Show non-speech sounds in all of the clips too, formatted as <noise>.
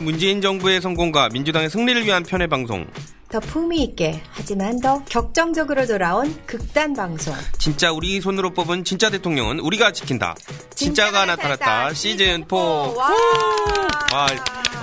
문재인 정부의 성공과 민주당의 승리를 위한 편의 방송. 더 품위 있게 하지만 더 격정적으로 돌아온 극단 방송. 진짜 우리 손으로 뽑은 진짜 대통령은 우리가 지킨다. 진짜가, 나타났다. 시즌 4. 와. 아,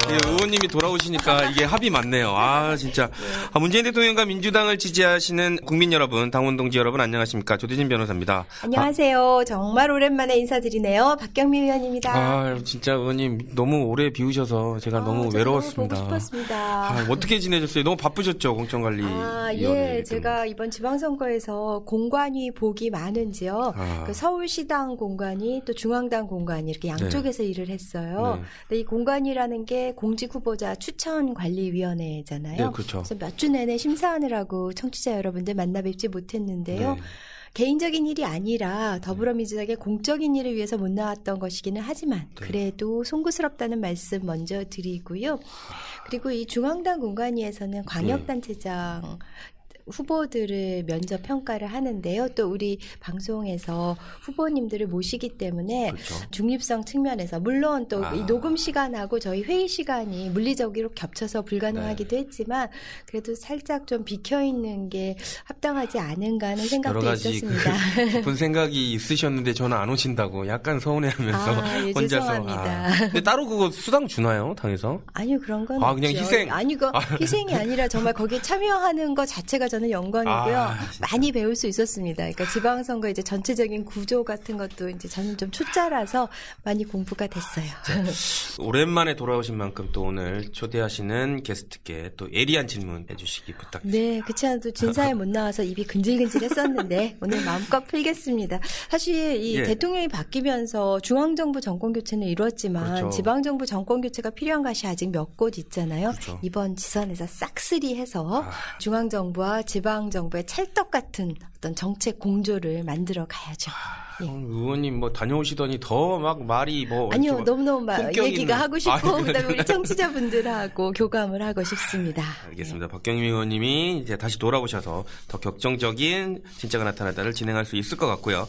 예, 의원님이 돌아오시니까 이게 합이 맞네요. 아, 진짜. 아, 문재인 대통령과 민주당을 지지하시는 국민 여러분, 당원 동지 여러분 안녕하십니까. 조대진 변호사입니다. 안녕하세요. 정말 오랜만에 인사드리네요. 박경미 의원입니다. 아, 진짜 의원님 너무 오래 비우셔서 제가 아, 너무 외로웠습니다. 보고 싶었습니다. 아, 어떻게 지내셨어요? 너무 바쁘셨죠, 공천관리. 아, 예. 제가 이번 지방선거에서 공관위 복이 많은지요. 아. 그 서울시당 공관위 또 중앙당 공관위 이렇게 양쪽에서 일을 했어요. 네. 근데 이 공관위라는 게 공직 후보자 추천 관리위원회잖아요. 네, 그렇죠. 그래서 몇 주 내내 심사하느라고 청취자 여러분들 만나 뵙지 못했는데요. 네. 개인적인 일이 아니라 더불어민주당의 공적인 일을 위해서 못 나왔던 것이기는 하지만 네. 그래도 송구스럽다는 말씀 먼저 드리고요. 그리고 이 중앙당 공관위에서는 광역단체장 후보들을 면접 평가를 하는데요. 또 우리 방송에서 후보님들을 모시기 때문에 그렇죠. 중립성 측면에서 물론 또 아. 이 녹음 시간하고 저희 회의 시간이 물리적으로 겹쳐서 불가능하기도 네. 했지만 그래도 살짝 좀 비켜 있는 게 합당하지 않은가 하는 여러 생각도 가지 있었습니다. 그 <laughs> 깊은 생각이 있으셨는데 저는 안 오신다고 약간 서운해하면서 아, 예, 혼자서. 죄송합니다. 아. 근데 따로 그거 수당 주나요, 당에서? 아니요 그런 건 아, 그냥 없죠. 희생. 아니 그 아. 희생이 아니라 정말 거기에 참여하는 것 자체가 저는 영광이고요. 아. 많이 배울 수 있었습니다. 그러니까 지방선거 이제 전체적인 구조 같은 것도 이제 저는 좀 초짜라서 많이 공부가 됐어요. 오랜만에 돌아오신 만큼 또 오늘 초대하시는 게스트께 또 예리한 질문 해주시기 부탁드립니다. 네, 그렇지 않아도 진사에 못 나와서 입이 근질근질했었는데 <laughs> 오늘 마음껏 풀겠습니다. 사실 이 예. 대통령이 바뀌면서 중앙정부 정권 교체는 이루었지만 그렇죠. 지방정부 정권 교체가 필요한 것이 아직 몇 곳 있잖아요. 그렇죠. 이번 지선에서 싹쓸이해서 아. 중앙정부와 지방 정부의 찰떡 같은 어떤 정책 공조를 만들어 가야죠. 예. 어, 의원님 뭐 다녀오시더니 더 막 말이 뭐 아니요, 막 너무너무 마- 품격 얘기가 있는- 하고 싶고, 아, 그다음에 우리 청취자분들하고 교감을 하고 싶습니다. 알겠습니다. 박경림 의원님이 이제 다시 돌아오셔서 더 격정적인 진짜가 나타났다를 진행할 수 있을 것 같고요.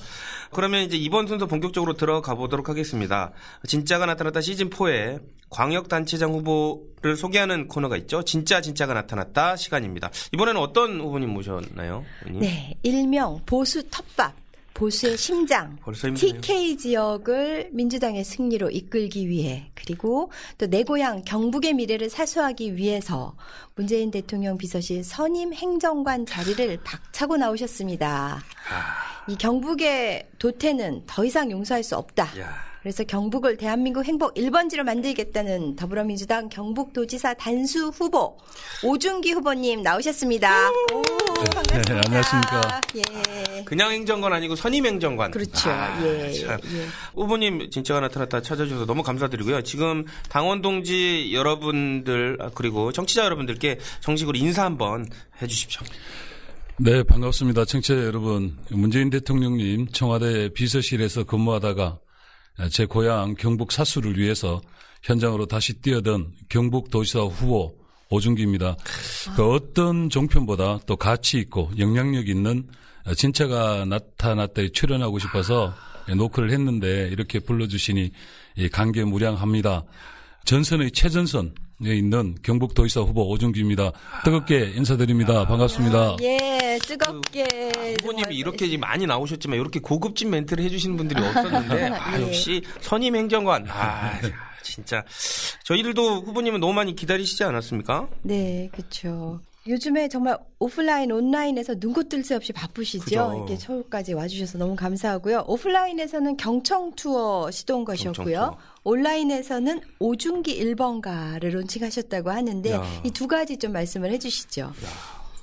그러면 이제 이번 순서 본격적으로 들어가 보도록 하겠습니다. 진짜가 나타났다 시즌 4에 광역 단체장 후보를 소개하는 코너가 있죠. 진짜 진짜가 나타났다 시간입니다. 이번에는 어떤 후보님 모셨나요? 의원님? 네, 일명 보수 텃밭. 보수의 심장, 힘드네요. TK 지역을 민주당의 승리로 이끌기 위해 그리고 또 내 고향 경북의 미래를 사수하기 위해서 문재인 대통령 비서실 선임 행정관 자리를 박차고 나오셨습니다. 이 경북의 도태는 더 이상 용서할 수 없다. 야. 그래서 경북을 대한민국 행복 1번지로 만들겠다는 더불어민주당 경북도지사 단수 후보 오준기 후보님 나오셨습니다. 오, 반갑습니다. 네, 안녕하십니까. 예. 그냥 행정관 아니고 선임 행정관. 그렇죠. 아, 예, 참. 예. 후보님 진짜가 나타났다 찾아주셔서 너무 감사드리고요. 지금 당원 동지 여러분들 아, 그리고 청취자 여러분들께 정식으로 인사 한번 해주십시오. 네, 반갑습니다. 청취자 여러분. 문재인 대통령님 청와대 비서실에서 근무하다가 제 고향 경북 사수를 위해서 현장으로 다시 뛰어든 경북 도지사 후보 오준기입니다. 그 어떤 종편보다 또 가치 있고 영향력 있는 진짜가 나타났다에 출연하고 싶어서 노크를 했는데 이렇게 불러주시니 감개무량합니다. 전선의 최전선에 있는 경북 도지사 후보 오준기입니다. 뜨겁게 인사드립니다. 반갑습니다. 예, 뜨겁게. 후보님이 정말. 이렇게 많이 나오셨지만 이렇게 고급진 멘트를 해주시는 분들이 없었는데 <laughs> 아, 예. 역시 선임 행정관. 아 진짜 저희들도 후보님은 너무 많이 기다리시지 않았습니까? 네, 그렇죠. 요즘에 정말 오프라인, 온라인에서 눈코 뜰새 없이 바쁘시죠? 그죠. 이렇게 서울까지 와주셔서 너무 감사하고요. 오프라인에서는 경청 투어 시도한 것이었고요. 경청 투어. 온라인에서는 오중기 1번가를 론칭하셨다고 하는데 야. 이두 가지 좀 말씀을 해주시죠.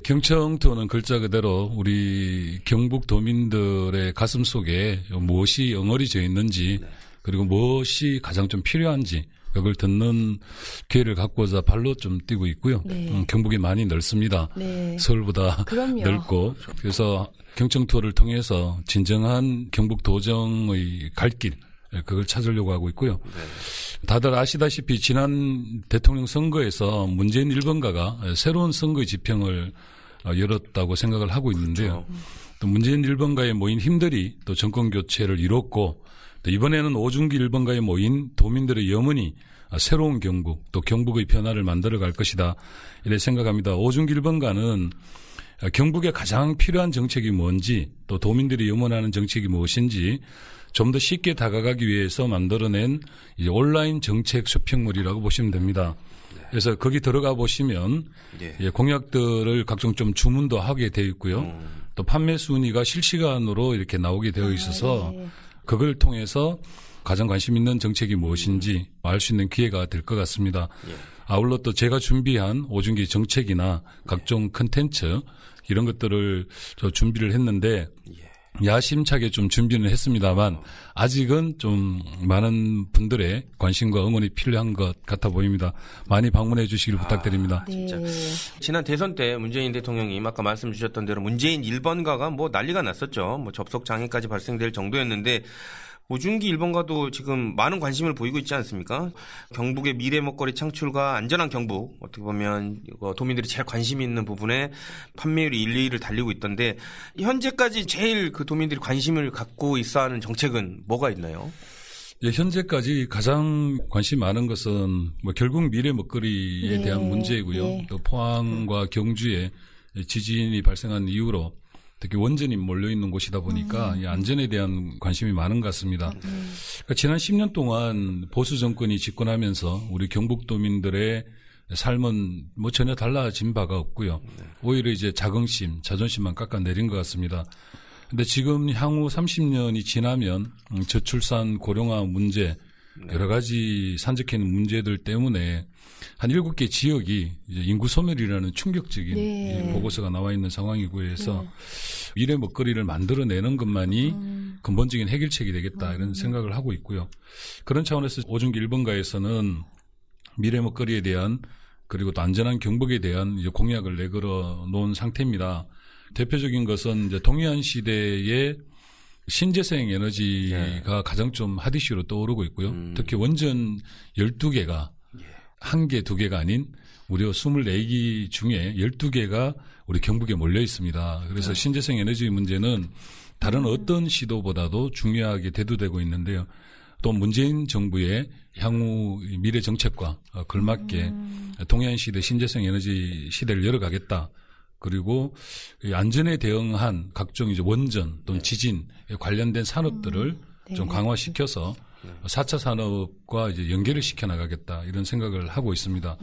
경청도는 글자 그대로 우리 경북 도민들의 가슴 속에 무엇이 엉어리져 있는지 그리고 무엇이 가장 좀 필요한지 그걸 듣는 기회를 갖고자 발로 좀 뛰고 있고요. 네. 음, 경북이 많이 넓습니다. 네. 서울보다 그럼요. 넓고 그래서 경청 투어를 통해서 진정한 경북 도정의 갈 길 그걸 찾으려고 하고 있고요. 다들 아시다시피 지난 대통령 선거에서 문재인 1번가가 새로운 선거의 지평을 어, 열었다고 생각을 하고 있는데요. 또 문재인 1번가에 모인 힘들이 또 정권 교체를 이뤘고 또 이번에는 오중기 1번가에 모인 도민들의 염원이 새로운 경북 또 경북의 변화를 만들어 갈 것이다 이렇게 생각합니다. 오중기 1번가는 경북에 가장 필요한 정책이 뭔지 또 도민들이 염원하는 정책이 무엇인지 좀 더 쉽게 다가가기 위해서 만들어낸 온라인 정책 쇼핑몰이라고 보시면 됩니다. 그래서 거기 들어가 보시면 예. 예, 공약들을 각종 좀 주문도 하게 되어 있고요. 음. 또 판매 순위가 실시간으로 이렇게 나오게 되어 있어서 네. 그걸 통해서 가장 관심 있는 정책이 무엇인지 알 수 있는 기회가 될 것 같습니다. 예. 아울러 또 제가 준비한 오중기 정책이나 각종 컨텐츠 이런 것들을 저 준비를 했는데 예. 야심차게 좀 준비는 했습니다만 아직은 좀 많은 분들의 관심과 응원이 필요한 것 같아 보입니다. 많이 방문해 주시길 부탁드립니다. 네. 진짜. 지난 대선 때 문재인 대통령님 아까 말씀 주셨던 대로 문재인 1번가가 뭐 난리가 났었죠. 뭐 접속 장애까지 발생될 정도였는데 오중기 1번가도 지금 많은 관심을 보이고 있지 않습니까? 경북의 미래 먹거리 창출과 안전한 경북 어떻게 보면 이거 도민들이 제일 관심 있는 부분에 판매율이 1, 2위를 달리고 있던데 현재까지 제일 그 도민들이 관심을 갖고 있어하는 정책은 뭐가 있나요? 예, 현재까지 가장 관심 많은 것은 뭐 결국 미래 먹거리에 네, 대한 문제이고요. 네. 또 포항과 경주에 지진이 발생한 이후로 특히 원전이 몰려 있는 곳이다 보니까 음. 이 안전에 대한 관심이 많은 것 같습니다. 그러니까 지난 10년 동안 보수 정권이 집권하면서 우리 경북도민들의 삶은 뭐 전혀 달라진 바가 없고요. 오히려 이제 자긍심, 자존심만 깎아내린 것 같습니다. 근데 지금 향후 30년이 지나면 음, 저출산 고령화 문제 여러 가지 산적해 있는 문제들 때문에 한 일곱 개 지역이 이제 인구 소멸이라는 충격적인 네. 이 보고서가 나와 있는 상황이고 해서 미래 먹거리를 만들어내는 것만이 근본적인 해결책이 되겠다 이런 생각을 하고 있고요. 그런 차원에서 오중기 1번가에서는 미래 먹거리에 대한 그리고 또 안전한 경북에 대한 이제 공약을 내걸어 놓은 상태입니다. 대표적인 것은 이제 동해안 시대의 신재생 에너지가 가장 좀 핫이슈로 떠오르고 있고요. 특히 원전 12개가 한 개, 두 개가 아닌 무려 24기 중에 12개가 우리 경북에 몰려 있습니다. 그래서 신재생 에너지 문제는 다른 어떤 시도보다도 중요하게 대두되고 있는데요. 또 문재인 정부의 향후 미래 정책과 어, 걸맞게 동해안 시대 신재생 에너지 시대를 열어가겠다. 그리고 이 안전에 대응한 각종 이제 원전 또는 지진에 관련된 산업들을 좀 강화시켜서 4차 산업과 이제 연계를 시켜 나가겠다 이런 생각을 하고 있습니다.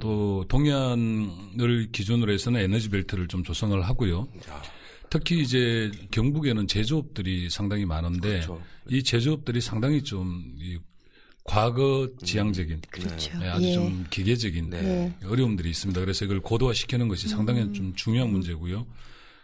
또 동해안을 기준으로 해서는 에너지 벨트를 좀 조성을 하고요. 특히 이제 경북에는 제조업들이 상당히 많은데 그렇죠. 이 제조업들이 상당히 좀이 과거 지향적인 그렇죠. 네, 아주 예. 좀 기계적인 네. 어려움들이 있습니다. 그래서 이걸 고도화시키는 것이 상당히 좀 중요한 문제고요.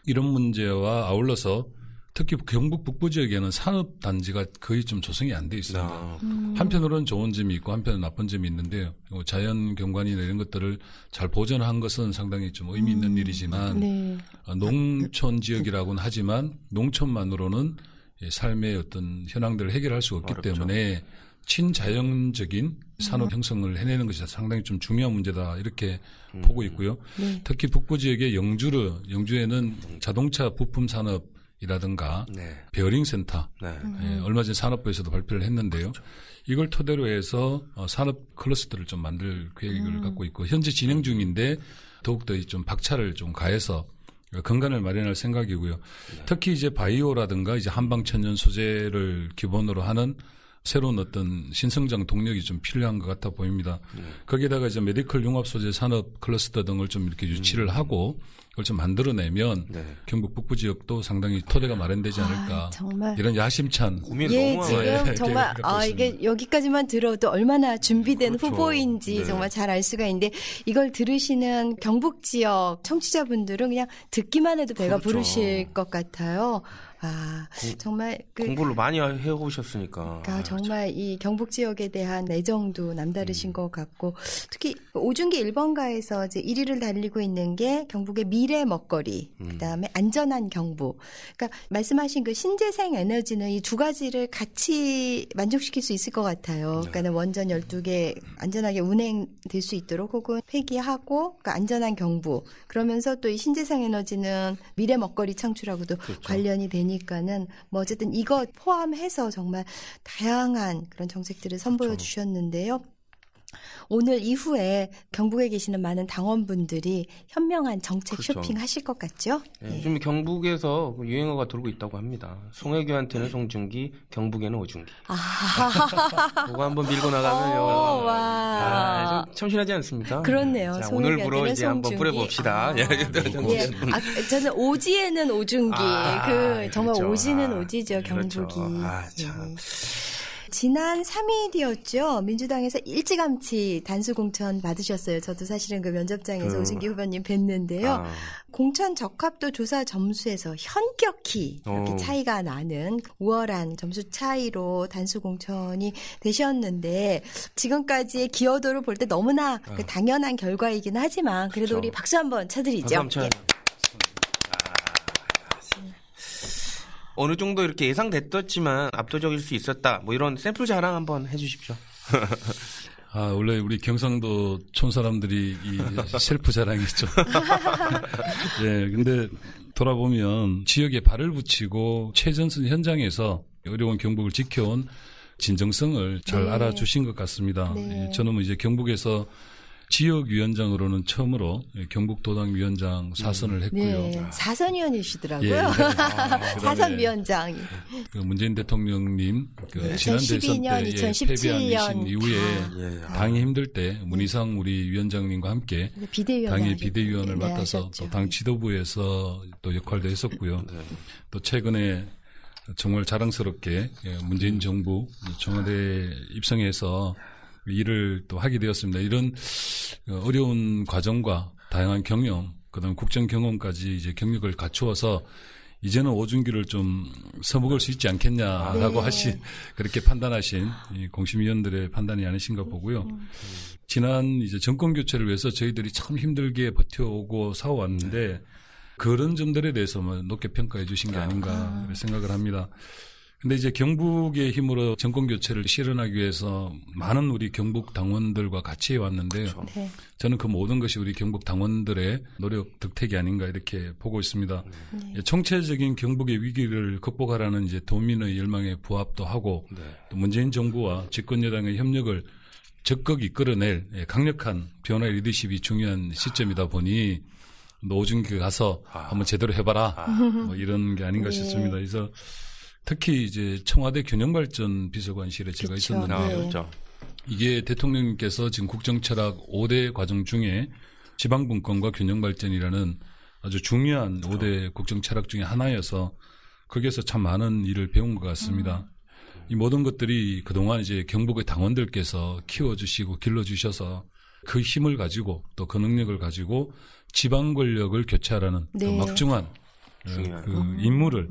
이런 문제와 아울러서 특히 경북 북부 지역에는 산업 단지가 거의 좀 조성이 안 돼 있습니다. 아, 한편으로는 좋은 점이 있고 한편은 나쁜 점이 있는데요. 뭐 자연 경관이나 이런 것들을 잘 보존한 것은 상당히 좀 의미 있는 일이지만 네. 어, 농촌 지역이라고는 하지만 농촌만으로는 이 삶의 어떤 현황들을 해결할 수 없기 어렵죠. 때문에 친자연적인 산업 형성을 해내는 것이 상당히 좀 중요한 문제다 이렇게 보고 있고요. 네. 특히 북부 지역의 영주르, 영주에는 자동차 부품 산업 이라든가 네. 베어링 센터 네. 예, 얼마 전 산업부에서도 발표를 했는데요. 이걸 토대로 해서 어, 산업 클러스터를 좀 만들 계획을 갖고 있고 현재 진행 중인데 더욱더 이좀 박차를 좀 가해서 근간을 마련할 생각이고요. 특히 이제 바이오라든가 이제 한방 천연 소재를 기본으로 하는 새로운 어떤 신성장 동력이 좀 필요한 것 같아 보입니다. 거기에다가 이제 medical 융합 소재 산업 클러스터 등을 좀 이렇게 유치를 하고 그걸 좀 만들어내면 네. 경북 북부 지역도 상당히 토대가 마련되지 않을까. 아, 정말. 이런 야심찬 고민 예, 너무 지금. 예, <laughs> 정말 계획을 아 이게 여기까지만 들어도 얼마나 준비된 그렇죠. 후보인지 네. 정말 잘 알 수가 있는데 이걸 들으시는 경북 지역 청취자분들은 그냥 듣기만 해도 배가 그렇죠. 부르실 것 같아요. 아 정말 그 공부를 많이 해 오셨으니까. 그러니까 정말 이 경북 지역에 대한 애정도 남다르신 음. 것 같고 특히 오중기 1번가에서 이제 1위를 달리고 있는 게 경북의 미래 먹거리, 음. 그다음에 안전한 경북. 그러니까 말씀하신 그 신재생 에너지는 이 두 가지를 같이 만족시킬 수 있을 것 같아요. 네. 그러니까 원전 12개 안전하게 운행될 수 있도록 혹은 폐기하고 그러니까 안전한 경북. 그러면서 또 이 신재생 에너지는 미래 먹거리 창출하고도 그렇죠. 관련이 되니 까는 뭐 어쨌든 이것 포함해서 정말 다양한 그런 정책들을 선보여 그렇죠. 주셨는데요. 오늘 이후에 경북에 계시는 많은 당원분들이 현명한 정책 그렇죠. 쇼핑 하실 것 같죠? 예, 요즘 경북에서 그 유행어가 돌고 있다고 합니다. 송혜교한테는 송중기, 경북에는 오중기. 아, <laughs> 그거 한번 밀고 나가면요. 오, 와. 아, 좀 참신하지 않습니까? 그렇네요. 자, 오늘부로 이제 한번 송중기. 뿌려봅시다. 아. 예, 예. 아, 저는 오지에는 오중기. 아, 그 정말 그렇죠. 오지는 아, 오지죠, 그렇죠. 경북이. 아, 참. 예. 지난 3일이었죠. 민주당에서 일찌감치 단수 공천 받으셨어요. 저도 사실은 그 면접장에서 그- 오승기 후보님 뵀는데요. 아, 공천 적합도 조사 점수에서 현격히 이렇게 오. 차이가 나는 우월한 점수 차이로 단수 공천이 되셨는데 지금까지의 기여도를 볼 때 너무나 그 당연한 결과이긴 하지만 그래도 아. 그렇죠. 우리 박수 한번 쳐드리죠. 한번 예. 쳐요. 어느 정도 이렇게 예상됐었지만 압도적일 수 있었다. 뭐 이런 샘플 자랑 한번 해주십시오. <laughs> 아, 원래 우리 경상도 촌 사람들이 이 <laughs> 셀프 자랑이죠. <laughs> 예, 근데 돌아보면 지역에 발을 붙이고 최전선 현장에서 어려운 경북을 지켜온 진정성을 잘 네. 알아주신 것 같습니다. 네. 예, 저는 이제 경북에서 지역위원장으로는 처음으로 예, 경북도당 위원장 사선을 했고요. 네, 사선위원이시더라고요. 예, 예. <laughs> 사선위원장이. 그 문재인 대통령님 그 네, 지난 대선 2012년, 때 예, 2017 패배하신 년 이후에 다. 예. 아, 당이 힘들 때 문희상 우리 위원장님과 함께 비대위원 당의 비대위원을 네, 맡아서. 또 당 지도부에서 또 역할도 했었고요. 네. 또 최근에 정말 자랑스럽게 예, 문재인 정부 청와대 입성해서 일을 또 하게 되었습니다. 이런 어, 어려운 과정과 다양한 경험, 그다음 국정 경험까지 이제 경력을 갖추어서 이제는 오준기를 좀 써먹을 수 있지 않겠냐라고 네. 하시 그렇게 판단하신 이 공심위원들의 판단이 아니신가 보고요. 지난 이제 정권 교체를 위해서 저희들이 참 힘들게 버텨오고 싸워왔는데 그런 점들에 대해서만 높게 평가해 주신 게 아닌가 생각을 합니다. 근데 이제 경북의 힘으로 정권 교체를 실현하기 위해서 많은 우리 경북 당원들과 같이 해왔는데요. 네. 저는 그 모든 것이 우리 경북 당원들의 노력 득택이 아닌가 이렇게 보고 있습니다. 예, 총체적인 경북의 위기를 극복하라는 이제 도민의 열망에 부합도 하고 네. 또 문재인 정부와 집권 여당의 협력을 적극 이끌어낼 예, 강력한 변화 리더십이 중요한 시점이다 보니 너 오준기 가서 한번 제대로 해봐라 뭐 이런 게 아닌가 네. 싶습니다. 그래서 특히 이제 청와대 균형발전 비서관실에 제가 그쵸. 있었는데 아, 네. 그렇죠. 이게 대통령님께서 지금 국정철학 5대 과정 중에 지방분권과 균형발전이라는 아주 중요한 5대 국정철학 중에 하나여서 거기에서 참 많은 일을 배운 것 같습니다. 이 모든 것들이 그동안 이제 경북의 당원들께서 키워주시고 길러주셔서 그 힘을 가지고 또 그 능력을 가지고 지방 권력을 교체하라는 그 네. 막중한 어, 중요한. 그 임무를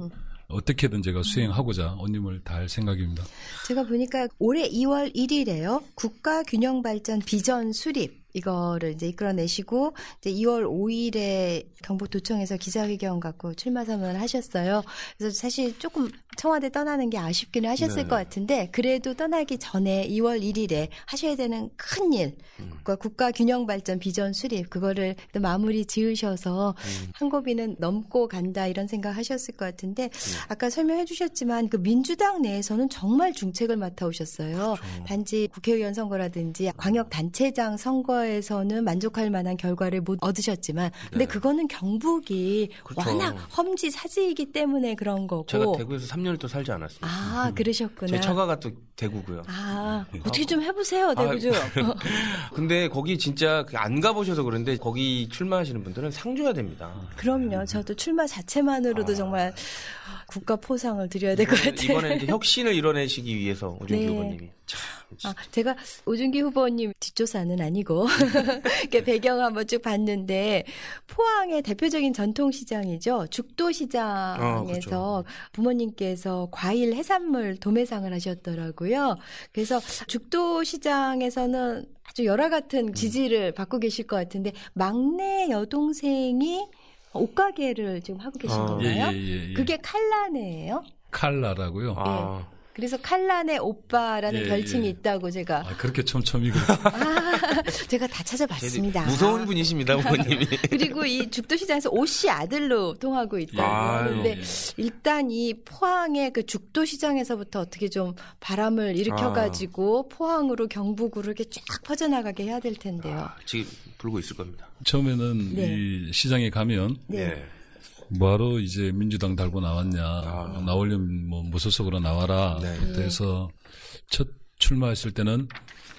어떻게든 제가 수행하고자 온 힘을 다할 생각입니다. 제가 보니까 올해 2월 1일에요. 국가 균형 발전 비전 수립 이거를 이제 이끌어내시고 이제 2월 5일에 경북도청에서 기자회견 갖고 출마 선언을 하셨어요. 그래서 사실 조금 청와대 떠나는 게 아쉽기는 하셨을 네. 것 같은데 그래도 떠나기 전에 2월 1일에 하셔야 되는 큰 일, 국가 국가 균형 발전 비전 수립 그거를 또 마무리 지으셔서 한 고비는 넘고 간다 이런 생각 하셨을 것 같은데 아까 설명해 주셨지만 그 민주당 내에서는 정말 중책을 맡아 오셨어요. 단지 국회의원 선거라든지 광역 단체장 선거에서는 만족할 만한 결과를 못 얻으셨지만 근데 그거는 경북이 그렇죠. 워낙 험지 사지이기 때문에 그런 거고 제가 대구에서 3년을 또 살지 않았습니다. 아 그러셨구나. 제 처가가 또 대구고요. 아 어떻게 좀 해보세요 대구 좀. <laughs> 근데 거기 진짜 그안 가보셔서 그런데 거기 출마하시는 분들은 상 줘야 됩니다. 그럼요. 저도 출마 자체만으로도 정말 국가 포상을 드려야 될 것 같아요. 이번에 이제 혁신을 이뤄내시기 위해서 오준기 네. 후보님이 참 아, 제가 오준기 후보님 뒷조사는 아니고 <laughs> 이렇게 배경 한번 쭉 봤는데 포항의 대표적인 전통 시장이죠. 죽도 시장에서 아, 그렇죠. 부모님께서 과일 해산물 도매상을 하셨더라고요. 그래서 죽도 시장에서는 아주 열화 같은 지지를 받고 계실 것 같은데 막내 여동생이 옷가게를 지금 하고 계신 아, 건가요? 예, 예, 예. 그게 칼라네예요? 칼라라고요. 아, 그래서 칼란의 오빠라는 예, 별칭이 예. 있다고 제가 아, 그렇게 촘촘히 그 아, <laughs> 제가 다 찾아봤습니다. 무서운 분이십니다, 부모님이. <laughs> 그리고 이 죽도시장에서 오씨 아들로 통하고 있다고 하는데 예. 일단 이 포항의 그 죽도시장에서부터 어떻게 좀 바람을 일으켜가지고 포항으로 경북으로 이렇게 쫙 퍼져나가게 해야 될 텐데요. 아, 지금 불고 있을 겁니다. 처음에는 네. 이 시장에 가면 네. 예. 뭐하러 이제 민주당 달고 나왔냐 아. 나오려면 뭐 무소속으로 나와라 네. 해서 첫 출마했을 때는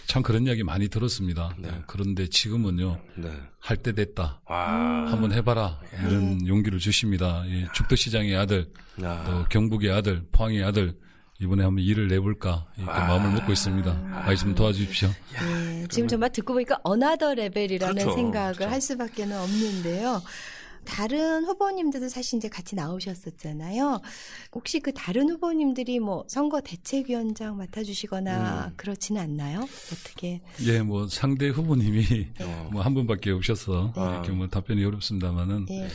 참 그런 이야기 많이 들었습니다. 네. 그런데 지금은요 네. 할때 됐다. 와. 한번 해봐라 이런 용기를 주십니다. 이 죽도시장의 아들, 야. 또 경북의 아들, 포항의 아들 이번에 한번 일을 내볼까 이렇게 아. 마음을 먹고 있습니다. 많이 좀 도와주십시오. 네, 지금 정말 듣고 보니까 another level이라는 그렇죠. 생각을 그렇죠. 할 수밖에는 없는데요. 다른 후보님들도 사실 이제 같이 나오셨었잖아요. 혹시 그 다른 후보님들이 뭐 선거 대책위원장 맡아주시거나 음. 그렇지는 않나요? 어떻게? 예, 뭐 상대 후보님이 어. 뭐한 분밖에 없어서 네. 이렇게 뭐 답변이 어렵습니다만은 예.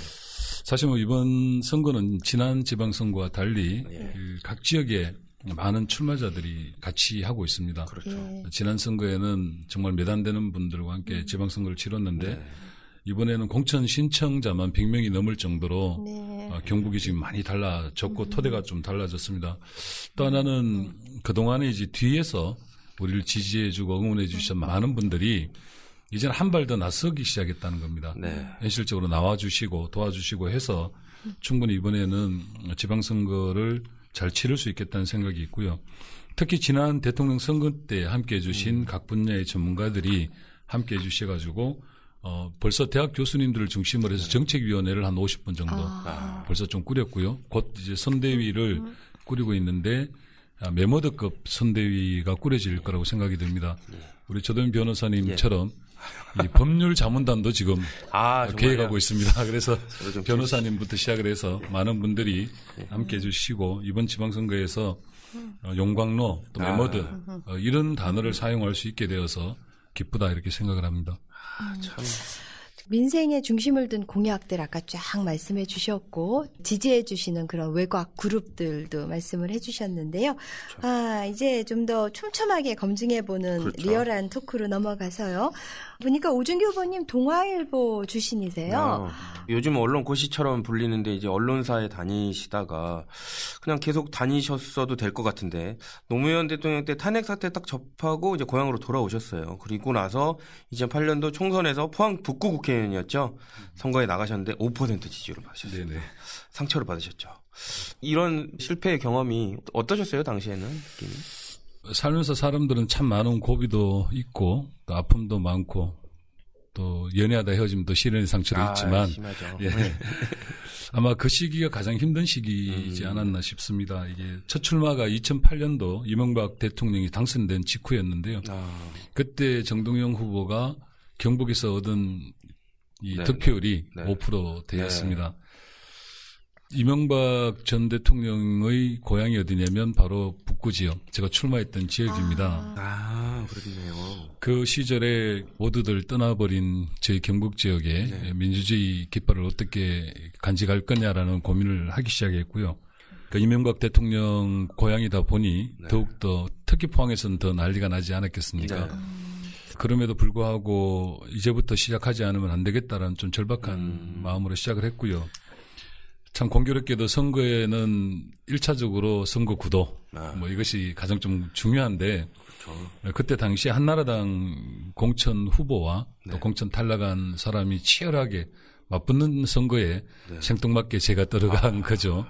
사실 뭐 이번 선거는 지난 지방선거와 달리 예. 그각 지역에 많은 출마자들이 같이 하고 있습니다. 그렇죠. 예. 지난 선거에는 정말 몇안 되는 분들과 함께 지방선거를 치렀는데 네. 이번에는 공천 신청자만 100명이 넘을 정도로 네. 어, 경북이 지금 많이 달라졌고 토대가 좀 달라졌습니다. 또 하나는 그동안에 이제 뒤에서 우리를 지지해주고 응원해주신 많은 분들이 이제는 한 발 더 나서기 시작했다는 겁니다. 네. 현실적으로 나와주시고 도와주시고 해서 충분히 이번에는 지방선거를 잘 치를 수 있겠다는 생각이 있고요. 특히 지난 대통령 선거 때 함께 해주신 각 분야의 전문가들이 함께 해주셔가지고 어, 벌써 대학 교수님들을 중심으로 해서 정책위원회를 한 50분 정도 아. 벌써 좀 꾸렸고요. 곧 이제 선대위를 꾸리고 있는데 아, 메모드급 선대위가 꾸려질 거라고 생각이 듭니다. 우리 조동 변호사님처럼 이 법률 자문단도 지금 <laughs> 아? 계획하고 있습니다. 그래서 변호사님부터 시작을 해서 많은 분들이 함께 해주시고 이번 지방선거에서 어, 용광로 또 아. 매머드 어, 이런 단어를 사용할 수 있게 되어서 기쁘다 이렇게 생각을 합니다. 참. 민생의 중심을 둔 공약들 아까 쫙 말씀해 주셨고 지지해 주시는 그런 외곽 그룹들도 말씀을 해 주셨는데요. 아, 이제 좀 더 촘촘하게 검증해 보는 그렇죠. real한 토크로 넘어가서요. 보니까 오준규 후보님 동아일보 출신이세요. 어, 요즘 언론 고시처럼 불리는데 이제 언론사에 다니시다가 그냥 계속 다니셨어도 될 것 같은데 노무현 대통령 때 탄핵 사태 딱 접하고 이제 고향으로 돌아오셨어요. 그리고 나서 2008년도 총선에서 포항 북구 국회의원이었죠. 선거에 나가셨는데 5% 지지율을 받으셨어요. 네네. 상처를 받으셨죠. 이런 실패의 경험이 어떠셨어요 당시에는? 느낌이? 살면서 사람들은 참 많은 고비도 있고 또 아픔도 많고 또 연애하다 헤어짐도 시련의 상처도 아, 있지만. <laughs> 예. 아마 그 시기가 가장 힘든 시기이지 음. 않았나 싶습니다. 이게 첫 출마가 2008년도 이명박 대통령이 당선된 직후였는데요. 아, 그때 정동영 후보가 경북에서 얻은 이 네, 득표율이 네. 5% 되었습니다. 이명박 전 대통령의 고향이 어디냐면 바로 북구 지역, 제가 출마했던 지역입니다. 아 그렇네요. 그 시절에 모두들 떠나버린 저희 경북 지역에 네. 민주주의 깃발을 어떻게 간직할 거냐라는 고민을 하기 시작했고요. 그 이명박 대통령 고향이다 보니 네. 더욱더 특히 포항에서는 더 난리가 나지 않았겠습니까? 네. 그럼에도 불구하고 이제부터 시작하지 않으면 안 되겠다라는 좀 절박한 음. 마음으로 시작을 했고요. 참 공교롭게도 선거에는 1차적으로 선거 구도 아. 뭐 이것이 가장 좀 중요한데 그렇죠. 그때 당시 한나라당 공천 후보와 또 네. 공천 탈락한 사람이 치열하게 맞붙는 선거에 네. 생뚱맞게 제가 들어간 거죠.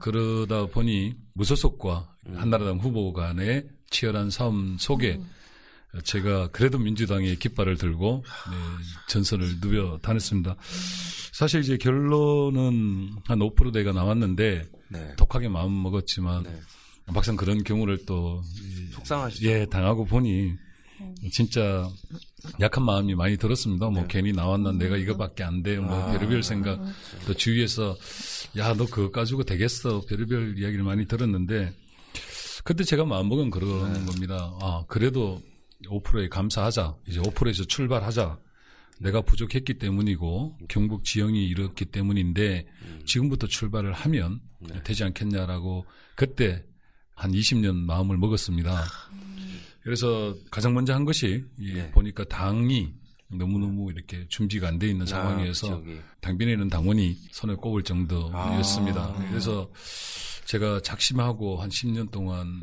그러다 보니 무소속과 음. 한나라당 후보 간의 치열한 싸움 속에 제가 그래도 민주당의 깃발을 들고 네, 전선을 누벼 다녔습니다. 사실 이제 결론은 한 5%대가 나왔는데 네. 독하게 마음 먹었지만 네. 막상 그런 경우를 또 이- 속상하시죠. 예, 당하고 보니 진짜 약한 마음이 많이 들었습니다. 뭐 네. 괜히 나왔나 내가 이거밖에 안 돼. 뭐 아. 별의별 생각. 또 주위에서 야, 너 그거 가지고 되겠어. 별의별 이야기를 많이 들었는데 그때 제가 마음먹은 그런 네. 겁니다. 아, 그래도 5%에 감사하자. 이제 5%에서 출발하자. 내가 부족했기 때문이고 경북 지형이 이렇기 때문인데 음. 지금부터 출발을 하면 네. 되지 않겠냐라고 그때 한 20년 마음을 먹었습니다. 그래서 가장 먼저 한 것이 이 네. 보니까 당이 너무너무 이렇게 준비가 안 돼 있는 상황에서 아. 당변에는 당원이 손에 꼽을 정도였습니다. 아. 그래서 제가 작심하고 한 10년 동안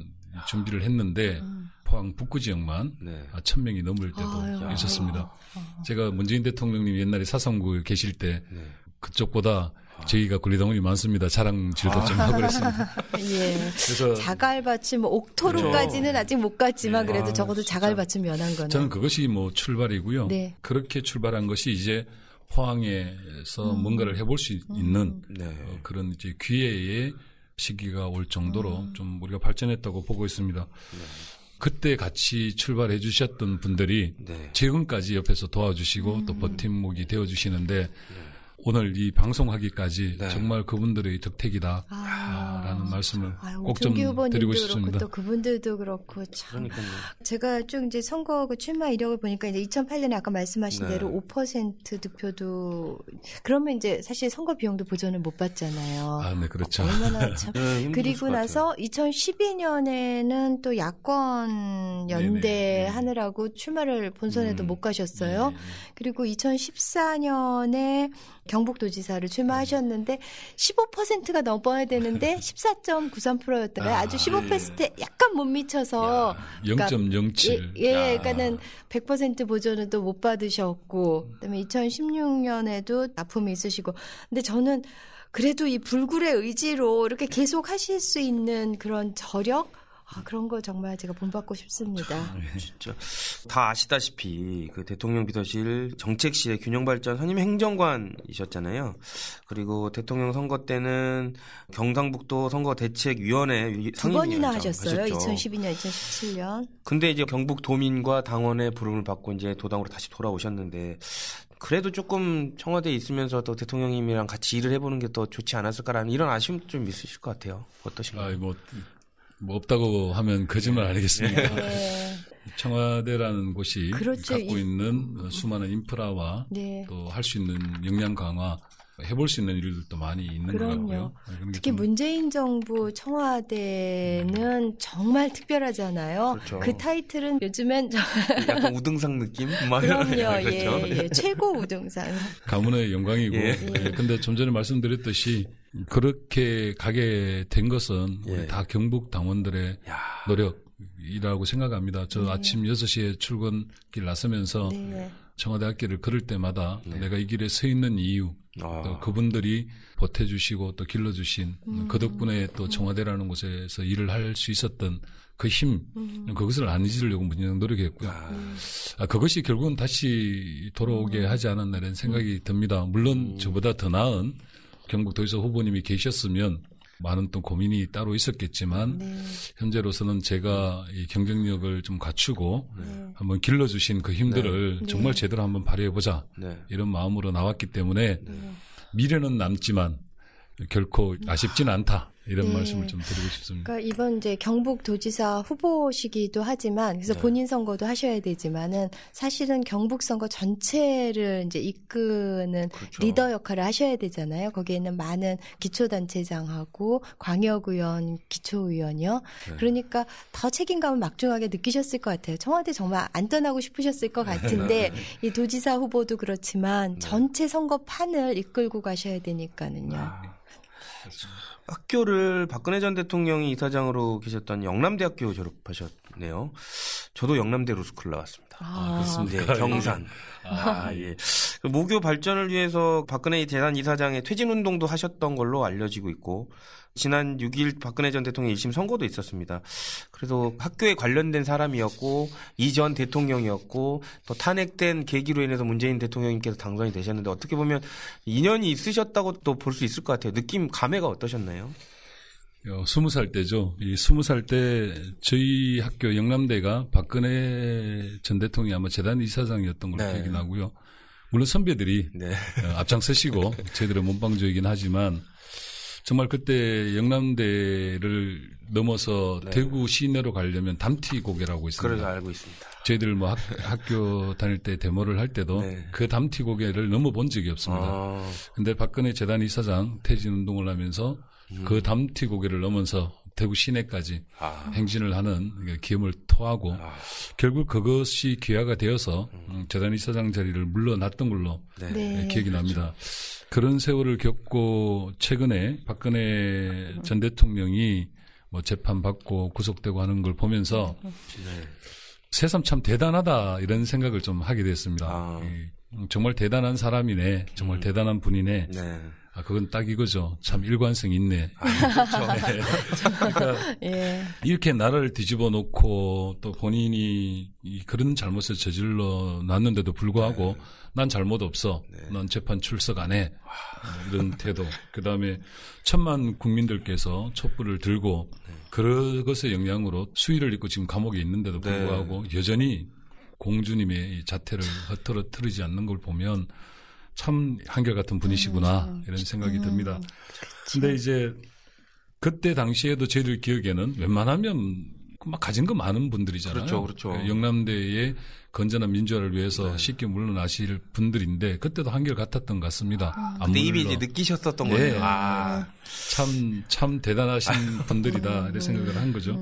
준비를 했는데 음. 포항 북구 지역만 네. 아, 1000명이 넘을 때도 아유. 있었습니다. 제가 문재인 대통령님 옛날에 사상구에 계실 때 네. 그쪽보다 저희가 군리당원이 많습니다. 자랑질도 좀 하고 그랬습니다. <laughs> 예. 그래서 자갈밭이 뭐 옥토로까지는 아직 못 갔지만 네. 그래도 아, 적어도. 자갈밭은 면한 거는. 저는 그것이 뭐 출발이고요. 네. 그렇게 출발한 것이 이제 포항에서 뭔가를 해볼 수 있는 네. 어, 그런 이제 기회의 시기가 올 정도로 음. 좀 우리가 발전했다고 보고 있습니다. 그때 같이 출발해 주셨던 분들이 네. 지금까지 옆에서 도와주시고 음. 또 버팀목이 되어 주시는데 오늘 이 방송하기까지 네. 정말 그분들의 덕택이다. 아. 라는 말씀을 아유, 꼭좀 오종기 후보님도 드리고 싶습니다. 또 그분들도 그렇고 참 그러니까요. 제가 쭉 이제 선거 그 출마 이력을 보니까 이제 2008년에 아까 말씀하신 네. 대로 5% 득표도 그러면 이제 사실 선거 비용도 보전을 못 받잖아요. 아, 네, 그렇죠. 얼마나 <laughs> 참 네, 그리고. 나서 2012년에는 또 야권 연대 네네. 하느라고 출마를 본선에도 음. 못 가셨어요. 네. 그리고 2014년에 경북도지사를 출마하셨는데 15%가 넘어야 되는데 <laughs> 14.93%였더라고요. 아주 15%에 약간 못 미쳐서 그러니까 0.07. 예, 예 야. 그러니까는 100% 보전은 또못 받으셨고, 그다음에 2016년에도 아픔이 있으시고, 근데 저는 그래도 이 불굴의 의지로 이렇게 계속 하실 수 있는 그런 저력, 아, 그런 거 정말 제가 본받고 싶습니다. 진짜 다 아시다시피 그 대통령 비서실 정책실의 균형발전 선임 행정관이셨잖아요. 그리고 대통령 선거 때는 경상북도 선거 대책위원회 위- 두 번이나 상임위원장 하셨어요. 하셨죠. 2012년, 2017년. 근데 이제 경북 도민과 당원의 부름을 받고 이제 도당으로 다시 돌아오셨는데 그래도 조금 청와대에 있으면서 또 대통령님이랑 같이 일을 해보는 게 더 좋지 않았을까라는 이런 아쉬움도 좀 있으실 것 같아요. 어떠신가요? 아, 뭐, 뭐 없다고 하면 거짓말 아니겠습니까? 네. 청와대라는 곳이 그렇죠. 갖고 이- 있는 어, 수많은 인프라와 네. 또할 수 있는 역량 강화, 해볼 수 있는 일들도 많이 있는 것 그럼요. 같고요. 네, 특히 좀 문재인 정부 청와대는 정말 특별하잖아요. 그렇죠. 그 타이틀은 요즘엔 저- <laughs> 약간 우등상 느낌? 그럼요. 그렇죠. 예, 예. 최고 우등상. 가문의 영광이고 예. 예, 근데 좀 전에 말씀드렸듯이 그렇게 가게 된 것은 우리 예. 다 경북 당원들의 야. 노력이라고 생각합니다. 저 아침 6시에 출근길 나서면서 네. 청와대 학교를 걸을 때마다 네. 내가 이 길에 서 있는 이유, 아. 또 그분들이 보태주시고 또 길러주신 그 덕분에 또 청와대라는 곳에서 일을 할 수 있었던 그 힘, 그것을 안 잊으려고 무진장 노력했고요. 아, 그것이 결국은 다시 돌아오게 하지 않았나 이런 생각이 듭니다. 물론 저보다 더 나은 경북 도지사 후보님이 계셨으면 많은 또 고민이 따로 있었겠지만 네. 현재로서는 제가 이 경쟁력을 좀 갖추고 네. 한번 길러주신 그 힘들을 네. 정말 제대로 한번 발휘해보자 네. 이런 마음으로 나왔기 때문에 네. 미래는 남지만 결코 아쉽진 않다 이런 네. 말씀을 좀 드리고 싶습니다. 그러니까 이번 이제 경북도지사 후보시기도 하지만 그래서 네. 본인 선거도 하셔야 되지만은 사실은 경북 선거 전체를 이제 이끄는 그렇죠. 리더 역할을 하셔야 되잖아요. 거기에는 많은 기초단체장하고 광역의원, 기초의원이요. 네. 그러니까 더 책임감을 막중하게 느끼셨을 것 같아요. 청와대 정말 안 떠나고 싶으셨을 것 같은데 <laughs> 네. 이 도지사 후보도 그렇지만 전체 선거 판을 이끌고 가셔야 되니까는요. 아, 학교를 박근혜 전 대통령이 이사장으로 계셨던 영남대학교 졸업하셨네요. 저도 영남대 로스쿨 나왔습니다. 아, 네, 경산. 아, 예. 그 모교 발전을 위해서 박근혜 재단 이사장의 퇴진 운동도 하셨던 걸로 알려지고 있고, 지난 6일 박근혜 전 대통령 1심 선고도 있었습니다. 그래서 학교에 관련된 사람이었고, 이전 대통령이었고, 또 탄핵된 계기로 인해서 문재인 대통령님께서 당선이 되셨는데, 어떻게 보면 인연이 있으셨다고 또 볼 수 있을 것 같아요. 느낌, 감회가 어떠셨나요? 어, 스무 살 때죠. 이 스무 살 때 저희 학교 영남대가 박근혜 전 대통령이 아마 재단 이사장이었던 걸로 네. 기억이 나고요. 물론 선배들이 네. 어, 앞장서시고 저희들의 몸빵조이긴 하지만 정말 그때 영남대를 넘어서 네. 대구 시내로 가려면 담티 고개라고 있습니다. 그래서 알고 있습니다. 저희들 뭐 학, 학교 다닐 때 데모를 할 때도 네. 그 담티 고개를 넘어본 적이 없습니다. 아, 근데 박근혜 재단 이사장 퇴진 운동을 하면서 음. 그 담티 고개를 넘어서 대구 시내까지 아. 행진을 하는 기염을 토하고 아. 결국 그것이 기화가 되어서 음, 재단 이사장 자리를 물러났던 걸로 네. 네. 기억이 납니다. 그 런 세월을 겪고 최근에 박근혜 전 대통령이 뭐 재판 받고 구속되고 하는 걸 보면서 네. 새삼 참 대단하다 이런 생각을 좀 하게 됐습니다. 아. 이, 음, 정말 대단한 사람이네, 정말 대단한 분이네. 네. 아, 그건 딱 이거죠. 참 일관성 있네. 아, 그렇죠. <laughs> 네. 그러니까 <laughs> 예. 이렇게 나라를 뒤집어 놓고 또 본인이 이 그런 잘못을 저질러 놨는데도 불구하고 난 잘못 없어. 난 재판 출석 안 해. 이런 태도. 그 다음에 천만 국민들께서 촛불을 들고 그것의 영향으로 수위를 입고 지금 감옥에 있는데도 불구하고 여전히 공주님의 이 자태를 허털어뜨리지 않는 걸 보면 참 한결같은 분이시구나 이런 생각이 듭니다. 근데 이제 그때 당시에도 저희들 기억에는 웬만하면 막 가진 거 많은 분들이잖아요. 그렇죠, 그렇죠. 예, 영남대의 건전한 민주화를 위해서 쉽게 물러나실 분들인데 그때도 한결 같았던 것 같습니다. 안 근데 이미 이제 느끼셨었던 예. 거예요. 아. 참, 참 대단하신 <laughs> 분들이다, 이런 생각을 한 거죠.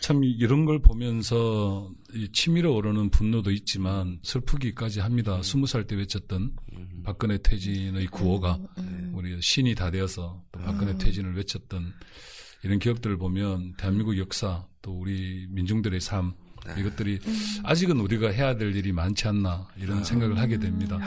참 이런 걸 보면서 이 치밀어 오르는 분노도 있지만 슬프기까지 합니다. 스무 살 때 외쳤던 박근혜 퇴진의 구호가 우리 신이 다 되어서 또 박근혜 퇴진을 외쳤던 이런 기억들을 보면 대한민국 역사 또 우리 민중들의 삶 이것들이 아직은 우리가 해야 될 일이 많지 않나 이런 생각을 하게 됩니다.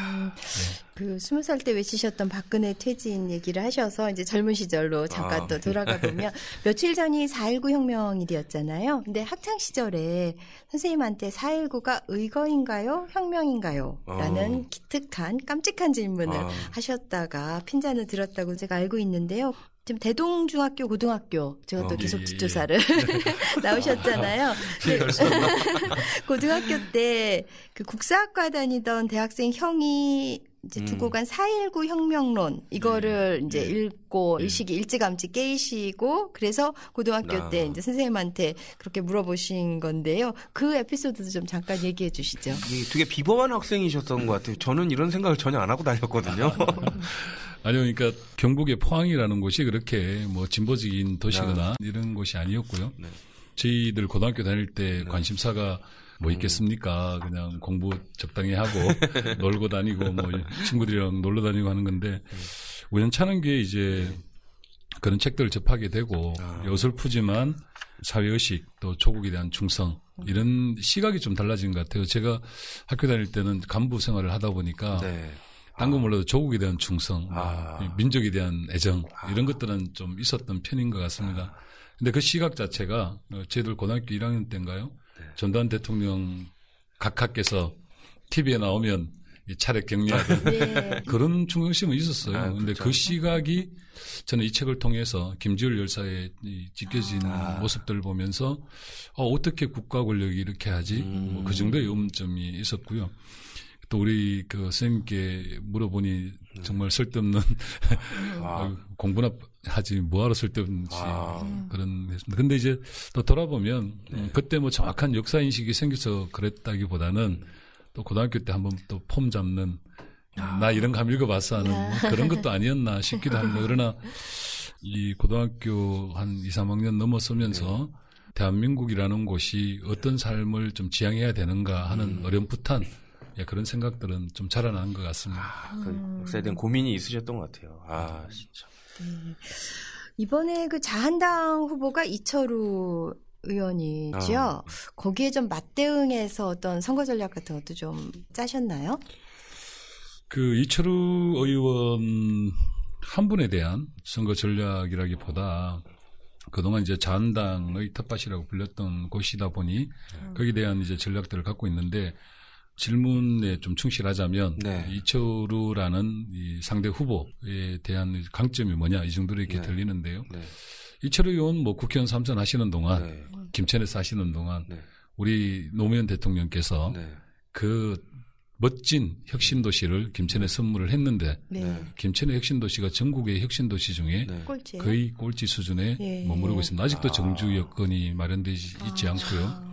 그 스무 살 때 외치셨던 박근혜 퇴진 얘기를 하셔서 이제 젊은 시절로 잠깐 아. 또 돌아가 보면 <laughs> 며칠 전이 4.19 혁명일이었잖아요. 근데 학창 시절에 선생님한테 4.19가 의거인가요? 혁명인가요? 라는 어. 기특한 깜찍한 질문을 아. 하셨다가 핀잔을 들었다고 제가 알고 있는데요. 지금 대동중학교 고등학교 제가 또 어, 계속 예, 예, 뒷조사를 <laughs> 나오셨잖아요. <laughs> 없나? <laughs> 고등학교 때 그 국사학과 다니던 대학생 형이 이제 음. 두고 간 4.19 혁명론 이거를 이제 네. 읽고 네. 일시기 일찌감치 깨시고 그래서 고등학교 아. 때 이제 선생님한테 그렇게 물어보신 건데요. 그 에피소드도 좀 잠깐 얘기해 주시죠. 되게 비범한 학생이셨던 것 같아요. 저는 이런 생각을 전혀 안 하고 다녔거든요. <laughs> 아니요, 그러니까 경북의 포항이라는 곳이 그렇게 뭐 진보적인 도시거나 이런 곳이 아니었고요. 네. 저희들 고등학교 다닐 때 관심사가 뭐 음. 있겠습니까? 그냥 공부 적당히 하고 <laughs> 놀고 다니고 뭐 친구들이랑 놀러 다니고 하는 건데 우연찮은 게 이제 그런 책들을 접하게 되고 아. 어설프지만 사회의식 또 조국에 대한 충성 이런 시각이 좀 달라진 것 같아요. 제가 학교 다닐 때는 간부 생활을 하다 보니까 네. 딴건 몰라도 조국에 대한 충성, 아. 뭐 민족에 대한 애정 이런 것들은 좀 있었던 편인 것 같습니다. 근데 그 시각 자체가 어, 저희들 고등학교 1학년 때인가요? 네. 전두환 대통령 각하께서 TV에 나오면 이 차례 격려하던 <laughs> 네. 그런 충성심은 있었어요. 아, 근데 그렇죠. 그 시각이 저는 이 책을 통해서 김지율 열사의 이 찢겨진 아. 모습들을 보면서 어, 어떻게 국가 권력이 이렇게 하지? 음. 뭐그 정도의 의문점이 있었고요. 또 우리 그 선생님께 물어보니 정말 쓸데없는 아. 아유, <laughs> 공부나 하지 뭐하러 쓸데없는지 아. 그런 했습니다. 근데 이제 또 돌아보면 음, 그때 뭐 정확한 역사 인식이 생겨서 그랬다기보다는 또 고등학교 때 한번 또 폼 잡는 나 이런 거 한번 읽어봤어 하는 뭐 그런 것도 <laughs> 아니었나 싶기도 합니다. 그러나 이 고등학교 한 2, 3학년 넘어서면서 대한민국이라는 곳이 어떤 삶을 좀 지향해야 되는가 하는 어렴풋한 예, 그런 생각들은 좀 자라난 것 같습니다. 그 역사에 대한 고민이 있으셨던 것 같아요. 아, 진짜. 이번에 그 자한당 후보가 이철우 의원이죠. 아. 거기에 좀 맞대응해서 어떤 선거 전략 같은 것도 좀 짜셨나요? 그 이철우 의원 한 분에 대한 선거 전략이라기보다 그동안 이제 자한당의 텃밭이라고 불렸던 곳이다 보니 거기에 대한 이제 전략들을 갖고 있는데 질문에 좀 충실하자면 네. 이철우라는 이 상대 후보에 대한 강점이 뭐냐 이 정도로 이렇게 네. 들리는데요. 네. 이철우 의원 뭐 국회의원 삼선 하시는 동안 네. 김천에서 하시는 동안 네. 우리 노무현 대통령께서 네. 그 멋진 혁신 도시를 김천에 선물을 했는데. 김천의 혁신 도시가 전국의 혁신 도시 중에 네. 꼴찌. 거의 꼴찌 수준에 예. 머무르고 있습니다. 아직도 아. 정주 여건이 마련되어 있지 않고요.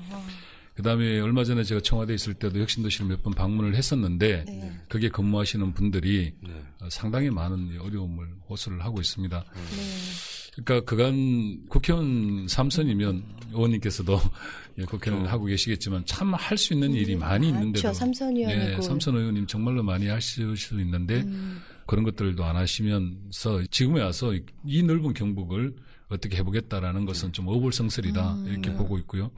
아, 그다음에 얼마 전에 제가 청와대에 있을 때도 혁신도시를 몇 번 방문을 했었는데 네. 거기에 근무하시는 분들이 네. 어, 상당히 많은 어려움을 호소를 하고 있습니다. 네. 그러니까 그간 국회의원 3선이면 의원님께서도 <laughs> 예, 국회의원 하고 계시겠지만 참 할 수 있는 일이 많이 있는데도 그렇죠. 삼선 의원이고. 예, 삼선 의원님 정말로 많이 하실 수 있는데 음. 그런 것들도 안 하시면서 지금에 와서 이 넓은 경북을 어떻게 해보겠다라는 것은 좀 어불성설이다 음. 이렇게 보고 있고요.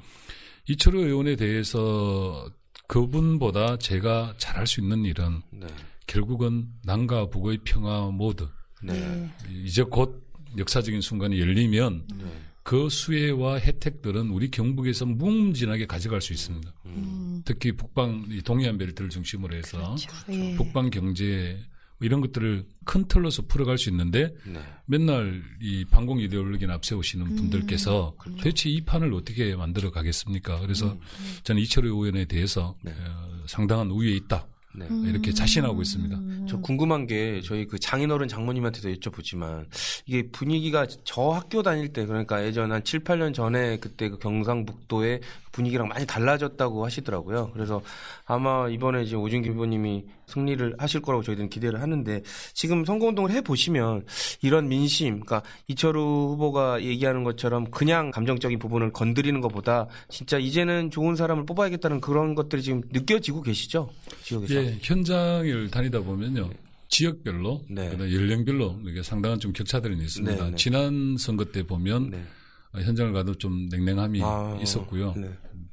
이철우 의원에 대해서 그분보다 제가 잘할 수 있는 일은 네. 결국은 남과 북의 평화 모드 네. 네. 이제 곧 역사적인 순간이 열리면 네. 그 수혜와 혜택들은 우리 경북에서 무궁무진하게 가져갈 수 있습니다. 음. 특히 북방 이 동해안 벨트를 중심으로 해서 그렇죠. 예. 북방 경제 뭐 이런 것들을 큰 틀로서 풀어갈 수 있는데 네. 맨날 이 반공 이데올로기를 앞세우시는 음. 분들께서 그렇죠. 도대체 이 판을 어떻게 만들어 가겠습니까? 그래서 음. 저는 이철우 의원에 대해서 네. 어, 상당한 우위에 있다 네. 음. 이렇게 자신하고 있습니다. 저 궁금한 게 저희 그 장인어른 장모님한테도 여쭤보지만 이게 분위기가 저 학교 다닐 때 그러니까 예전 한 7, 8년 전에 그때 그 경상북도의 분위기랑 많이 달라졌다고 하시더라고요. 그래서 아마 이번에 이제 오준기 후보님이 승리를 하실 거라고 저희들은 기대를 하는데 지금 선거운동을 해 보시면 이런 민심, 그러니까 이철우 후보가 얘기하는 것처럼 그냥 감정적인 부분을 건드리는 것보다 진짜 이제는 좋은 사람을 뽑아야겠다는 그런 것들이 지금 느껴지고 계시죠? 지역에서. 예, 현장을 다니다 보면요. 지역별로, 네. 연령별로 이게 상당한 좀 격차들이 있습니다. 네, 네. 지난 선거 때 보면 네. 어, 현장을 가도 좀 냉랭함이 아, 있었고요. 네.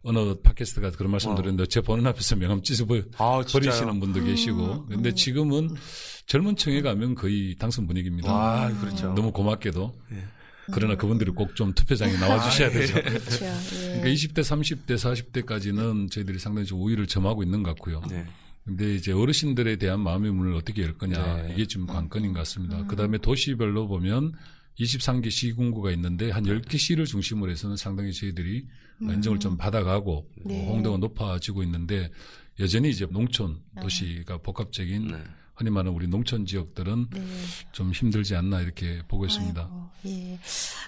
어느 팟캐스트가 그런 말씀 드렸는데 제 보는 앞에서 명함 찢어버 아? 버리시는 분도 계시고. 근데 지금은 젊은 층에 가면 거의 당선 분위기입니다. 아, 그렇죠. 너무 고맙게도. 예. 그러나 그분들이 꼭 좀 투표장에 나와 주셔야 되죠. <laughs> 그렇죠. 예. 그러니까 20대, 30대, 40대까지는 저희들이 상당히 좀 우위를 점하고 있는 것 같고요. 네. 근데 이제 어르신들에 대한 마음의 문을 어떻게 열 거냐 네. 이게 좀 관건인 것 같습니다. 그다음에 도시별로 보면 23개 시군구가 있는데 한 10개 시를 중심으로 해서는 상당히 저희들이 인정을 좀 받아가고 네. 홍도가 높아지고 있는데 여전히 이제 농촌 도시가 복합적인 네. 흔히 말하는 우리 농촌 지역들은 네. 좀 힘들지 않나 이렇게 보고 있습니다. 아이고, 예.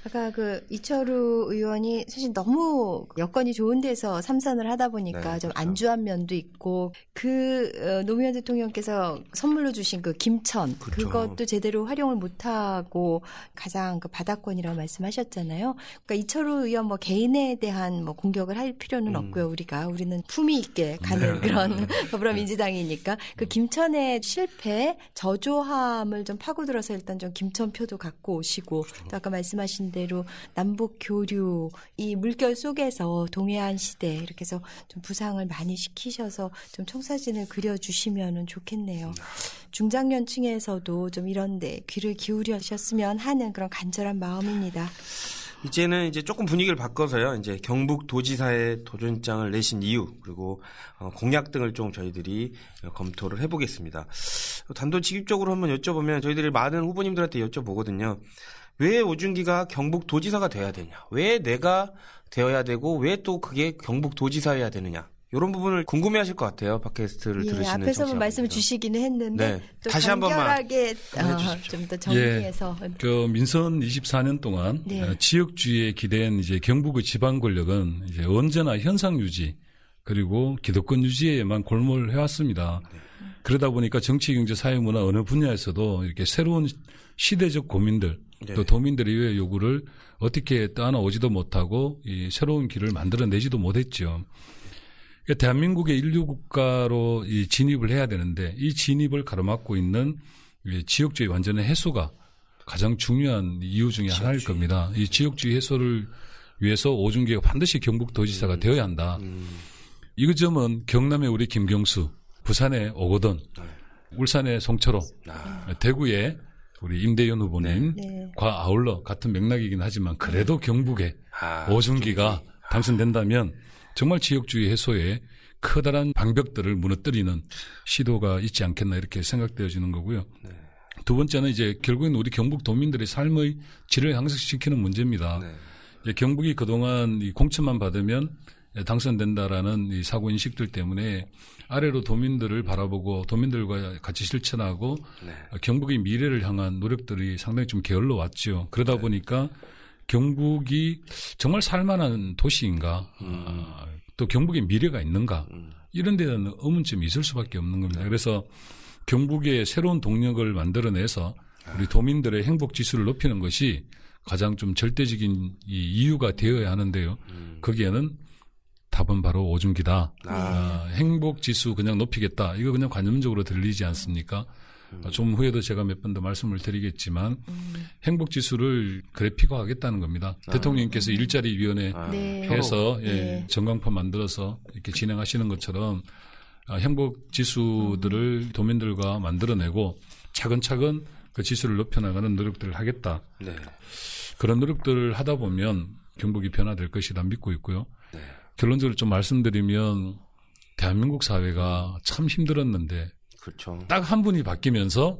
아까 그 이철우 의원이 사실 너무 여건이 좋은 데서 삼선을 하다 보니까 네, 좀 그렇죠. 안주한 면도 있고 그 어, 노무현 대통령께서 선물로 주신 그 김천 그렇죠. 그것도 제대로 활용을 못하고 가장 그 바닥권이라고 말씀하셨잖아요. 그러니까 이철우 의원 뭐 개인에 대한 뭐 공격을 할 필요는 음. 없고요. 우리가 우리는 품위 있게 가는 네. 그런 <laughs> 더불어민주당이니까 그 김천의 실패 저조함을 좀 파고들어서 일단 좀 김천표도 갖고 오시고 또 아까 말씀하신 대로 남북 교류 이 물결 속에서 동해안 시대 이렇게 해서 좀 부상을 많이 시키셔서 좀 청사진을 그려주시면은 좋겠네요. 중장년층에서도 좀 이런데 귀를 기울여셨으면 하는 그런 간절한 마음입니다. 이제는 이제 조금 분위기를 바꿔서요. 이제 경북 도지사의 도전장을 내신 이유 그리고 어, 공약 등을 좀 저희들이 검토를 해보겠습니다. 단도직입적으로 한번 여쭤보면 저희들이 많은 후보님들한테 여쭤보거든요. 왜 오준기가 경북 도지사가 돼야 되냐? 왜 내가 되어야 되고 왜 또 그게 경북 도지사여야 되느냐? 이런 부분을 궁금해하실 것 같아요. 팟캐스트를 예, 들으시는 앞에서 뭐 청취자분들은. 말씀을 주시기는 했는데 네. 또 다시 한 번만 간결하게 어, 해주십시오. 좀더 정리해서 그 민선 24년 동안 네. 어, 지역주의에 기댄 이제 경북의 지방 권력은 이제 언제나 현상 유지 그리고 기득권 유지에만 골몰 해 왔습니다. 그러다 보니까 정치, 경제, 사회, 문화 어느 분야에서도 이렇게 새로운 시대적 고민들 네. 또 도민들의 요구를 어떻게 떠안아오지도 못하고 이 새로운 길을 만들어내지도 못했죠. 그러니까 대한민국의 인류 국가로 이 진입을 해야 되는데 이 진입을 가로막고 있는 이 지역주의 완전의 해소가 가장 중요한 이유 중에 하나일 지역주의. 겁니다. 이 지역주의 해소를 위해서 오준기가 반드시 경북도지사가 음. 되어야 한다. 이 점은 경남의 우리 김경수, 부산의 오거돈, 울산의 송철호, 네. 아, 대구의 우리 임대현 후보님과 네. 아울러 같은 맥락이긴 하지만 그래도 경북에 아, 오준기가 당선된다면 정말 지역주의 해소에 커다란 방벽들을 무너뜨리는 시도가 있지 않겠나 이렇게 생각되어지는 거고요. 네. 두 번째는 이제 결국엔 우리 경북 도민들의 삶의 질을 향상시키는 문제입니다. 네. 경북이 그동안 이 공천만 받으면 당선된다라는 이 사고 인식들 때문에 아래로 도민들을 바라보고 도민들과 같이 실천하고 네. 경북의 미래를 향한 노력들이 상당히 좀 게을러 왔죠. 그러다 보니까 경북이 정말 살만한 도시인가, 아, 또 경북의 미래가 있는가 이런 데는 의문점이 있을 수밖에 없는 겁니다. 그래서 경북의 새로운 동력을 만들어내서 우리 도민들의 행복 지수를 높이는 것이 가장 좀 절대적인 이 이유가 되어야 하는데요. 음. 거기에는 답은 바로 오중기다. 아. 아, 행복 지수 그냥 높이겠다. 이거 그냥 관념적으로 들리지 않습니까? 음. 아, 좀 후에도 제가 몇 번 더 말씀을 드리겠지만 행복 지수를 그래픽화하겠다는 겁니다. 대통령께서 일자리 위원회 아. 네. 해서 예, 네. 전광판 만들어서 이렇게 진행하시는 것처럼 아, 행복 지수들을 도민들과 만들어내고 차근차근 그 지수를 높여나가는 노력들을 하겠다. 네. 그런 노력들을 하다 보면 경북이 변화될 것이다 믿고 있고요. 네. 결론적으로 좀 말씀드리면 대한민국 사회가 참 힘들었는데 그렇죠. 딱 한 분이 바뀌면서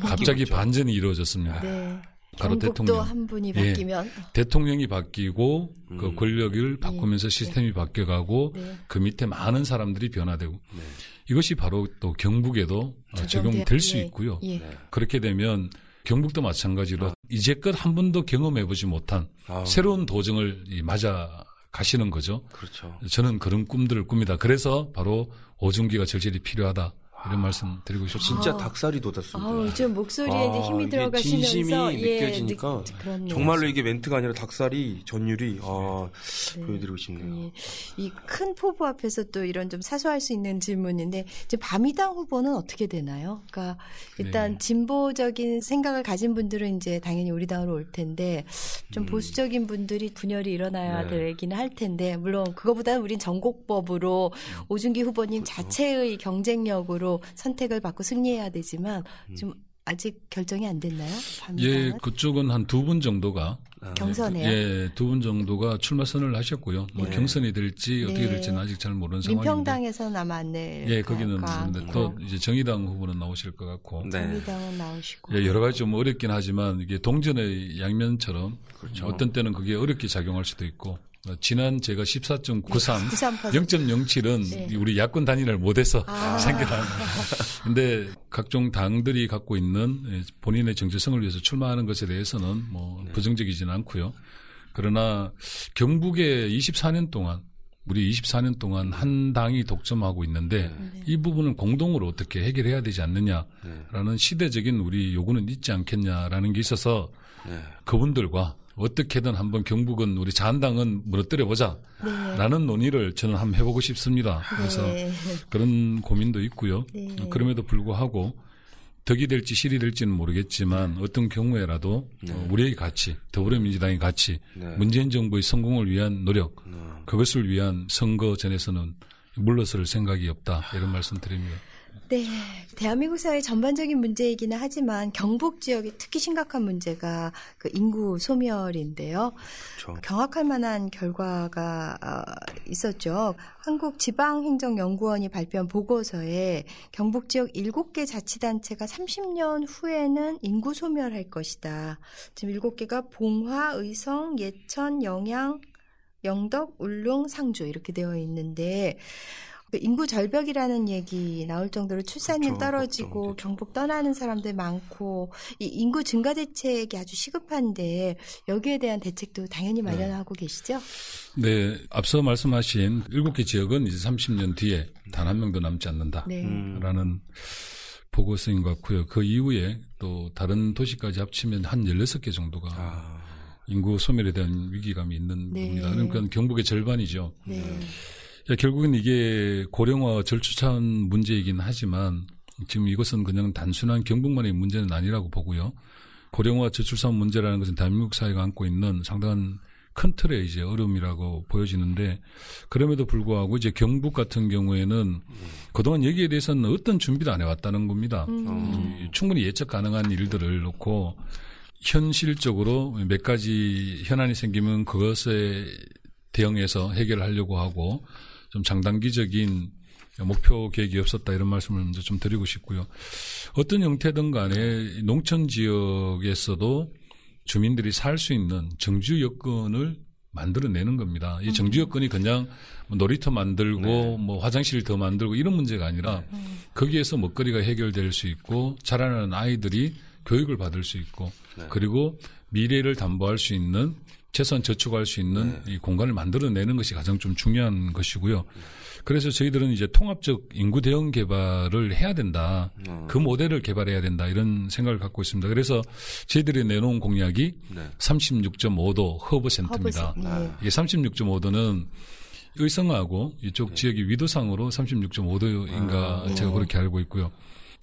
갑자기 바뀌었죠. 반전이 이루어졌습니다. 네. 바로 대통령. 한 분이 예. 바뀌면 대통령이 바뀌고 그 음. 권력을 바꾸면서 시스템이 바뀌어가고 네. 그 밑에 많은 사람들이 변화되고 네. 이것이 바로 또 경북에도 적용될 수 예. 있고요. 예. 네. 그렇게 되면 경북도 마찬가지로 이제껏 한 번도 경험해보지 못한 아, 새로운 도전을 이 맞아 가시는 거죠. 그렇죠. 저는 그런 꿈들을 꿉니다. 그래서 바로 오중기가 절실히 필요하다. 이런 말씀 드리고 싶습니다. 진짜 아. 닭살이 돋았습니다. 아우, 좀 목소리에 이제 아, 힘이 들어가시면서 진심이 예, 느껴지니까 느-. 정말로 이게 멘트가 아니라 닭살이 전율이 아, 네. 보여드리고 싶네요. 예. 이큰 포부 앞에서 또 이런 좀 사소할 수 있는 질문인데 이제 바미당 후보는 어떻게 되나요? 그러니까 일단 네. 진보적인 생각을 가진 분들은 이제 당연히 우리 당으로 올 텐데 좀 음. 보수적인 분들이 분열이 일어나야 네. 되기는 할 텐데 물론 그거보다는 우린 전곡법으로 음. 오준기 후보님 그렇죠. 자체의 경쟁력으로 선택을 받고 승리해야 되지만 음. 좀 아직 결정이 안 됐나요? 예, 바미당은 그쪽은 한 두 분 정도가 아, 경선에요. 예, 두 분 정도가 출마 선언을 하셨고요. 뭐 네. 경선이 될지 어떻게 네. 될지는 아직 잘 모르는 상황인데. 민평당에서는 아마 안 낼. 예, 거기는. 또 이제 정의당 후보는 나오실 것 같고. 네. 정의당은 나오시고. 예, 여러 가지 좀 어렵긴 하지만 이게 동전의 양면처럼 그렇죠. 어떤 때는 그게 어렵게 작용할 수도 있고 어, 지난 제가 14.93 93%. 0.07은 네. 우리 야권 단일화를 못해서 아. <laughs> 생겨난. 근데 각종 당들이 갖고 있는 예, 본인의 정체성을 위해서 출마하는 것에 대해서는 뭐 네. 부정적이지는 않고요. 그러나 경북에 24년 동안 우리 24년 동안 한 당이 독점하고 있는데 네. 이 부분은 공동으로 어떻게 해결해야 되지 않느냐라는 네. 시대적인 우리 요구는 있지 않겠냐라는 게 있어서 네. 그분들과 어떻게든 한번 경북은 우리 자한당은 무너뜨려 보자. 네. 라는 논의를 저는 한번 해보고 싶습니다. 그래서 네. 그런 고민도 있고요. 네. 네. 그럼에도 불구하고 덕이 될지 실이 될지는 모르겠지만 어떤 경우에라도 어, 우리의 가치, 더불어민주당의 가치, 네. 문재인 정부의 성공을 위한 노력, 네. 그것을 위한 선거 전에서는 물러설 생각이 없다. 이런 말씀 드립니다. 네. 대한민국 사회 전반적인 문제이기는 하지만 경북 지역이 특히 심각한 문제가 그 인구 소멸인데요. 그렇죠. 경악할 만한 결과가 어, 있었죠. 한국지방행정연구원이 발표한 보고서에 경북 지역 7개 자치단체가 30년 후에는 인구 소멸할 것이다. 지금 7개가 봉화, 의성, 예천, 영양, 영덕, 울릉, 상주 이렇게 되어 있는데 그 인구 절벽이라는 얘기 나올 정도로 출산율 그렇죠. 떨어지고 걱정되죠. 경북 떠나는 사람들 많고 이 인구 증가 대책이 아주 시급한데 여기에 대한 대책도 당연히 마련하고 계시죠? 네, 앞서 말씀하신 7개 지역은 이제 30년 뒤에 단 한 명도 남지 않는다. 네. 음. 라는 보고서인 것 같고요. 그 이후에 또 다른 도시까지 합치면 한 16개 정도가 아, 인구 소멸에 대한 위기감이 있는 네. 겁니다. 그러니까 경북의 절반이죠. 네. 야, 결국은 이게 고령화 절추찬 문제이긴 하지만 지금 이것은 그냥 단순한 경북만의 문제는 아니라고 보고요. 고령화 저출산 문제라는 것은 대한민국 사회가 안고 있는 상당한 큰 틀의 이제 어려움이라고 보여지는데 그럼에도 불구하고 이제 경북 같은 경우에는 그동안 여기에 대해서는 어떤 준비도 안 해왔다는 겁니다. 음. 이 충분히 예측 가능한 일들을 놓고 현실적으로 몇 가지 현안이 생기면 그것에 대응해서 해결하려고 하고 좀 장단기적인 목표 계획이 없었다 이런 말씀을 먼저 좀 드리고 싶고요. 어떤 형태든 간에 농촌 지역에서도 주민들이 살 수 있는 정주 여건을 만들어내는 겁니다. 이 정주 여건이 그냥 뭐 놀이터 만들고 네. 뭐 화장실 더 만들고 이런 문제가 아니라 거기에서 먹거리가 해결될 수 있고 자라나는 아이들이 교육을 받을 수 있고 네. 그리고 미래를 담보할 수 있는 최소한 저축할 수 있는 네. 이 공간을 만들어내는 것이 가장 좀 중요한 것이고요. 그래서 저희들은 이제 통합적 인구 대응 개발을 해야 된다. 어. 그 모델을 개발해야 된다. 이런 생각을 갖고 있습니다. 그래서 저희들이 내놓은 공약이 네. 36.5도 허브 센터입니다. 허브 센- 예. 이게 36.5도는 의성하고 네. 이쪽 지역이 위도상으로 36.5도인가 아. 제가 그렇게 알고 있고요.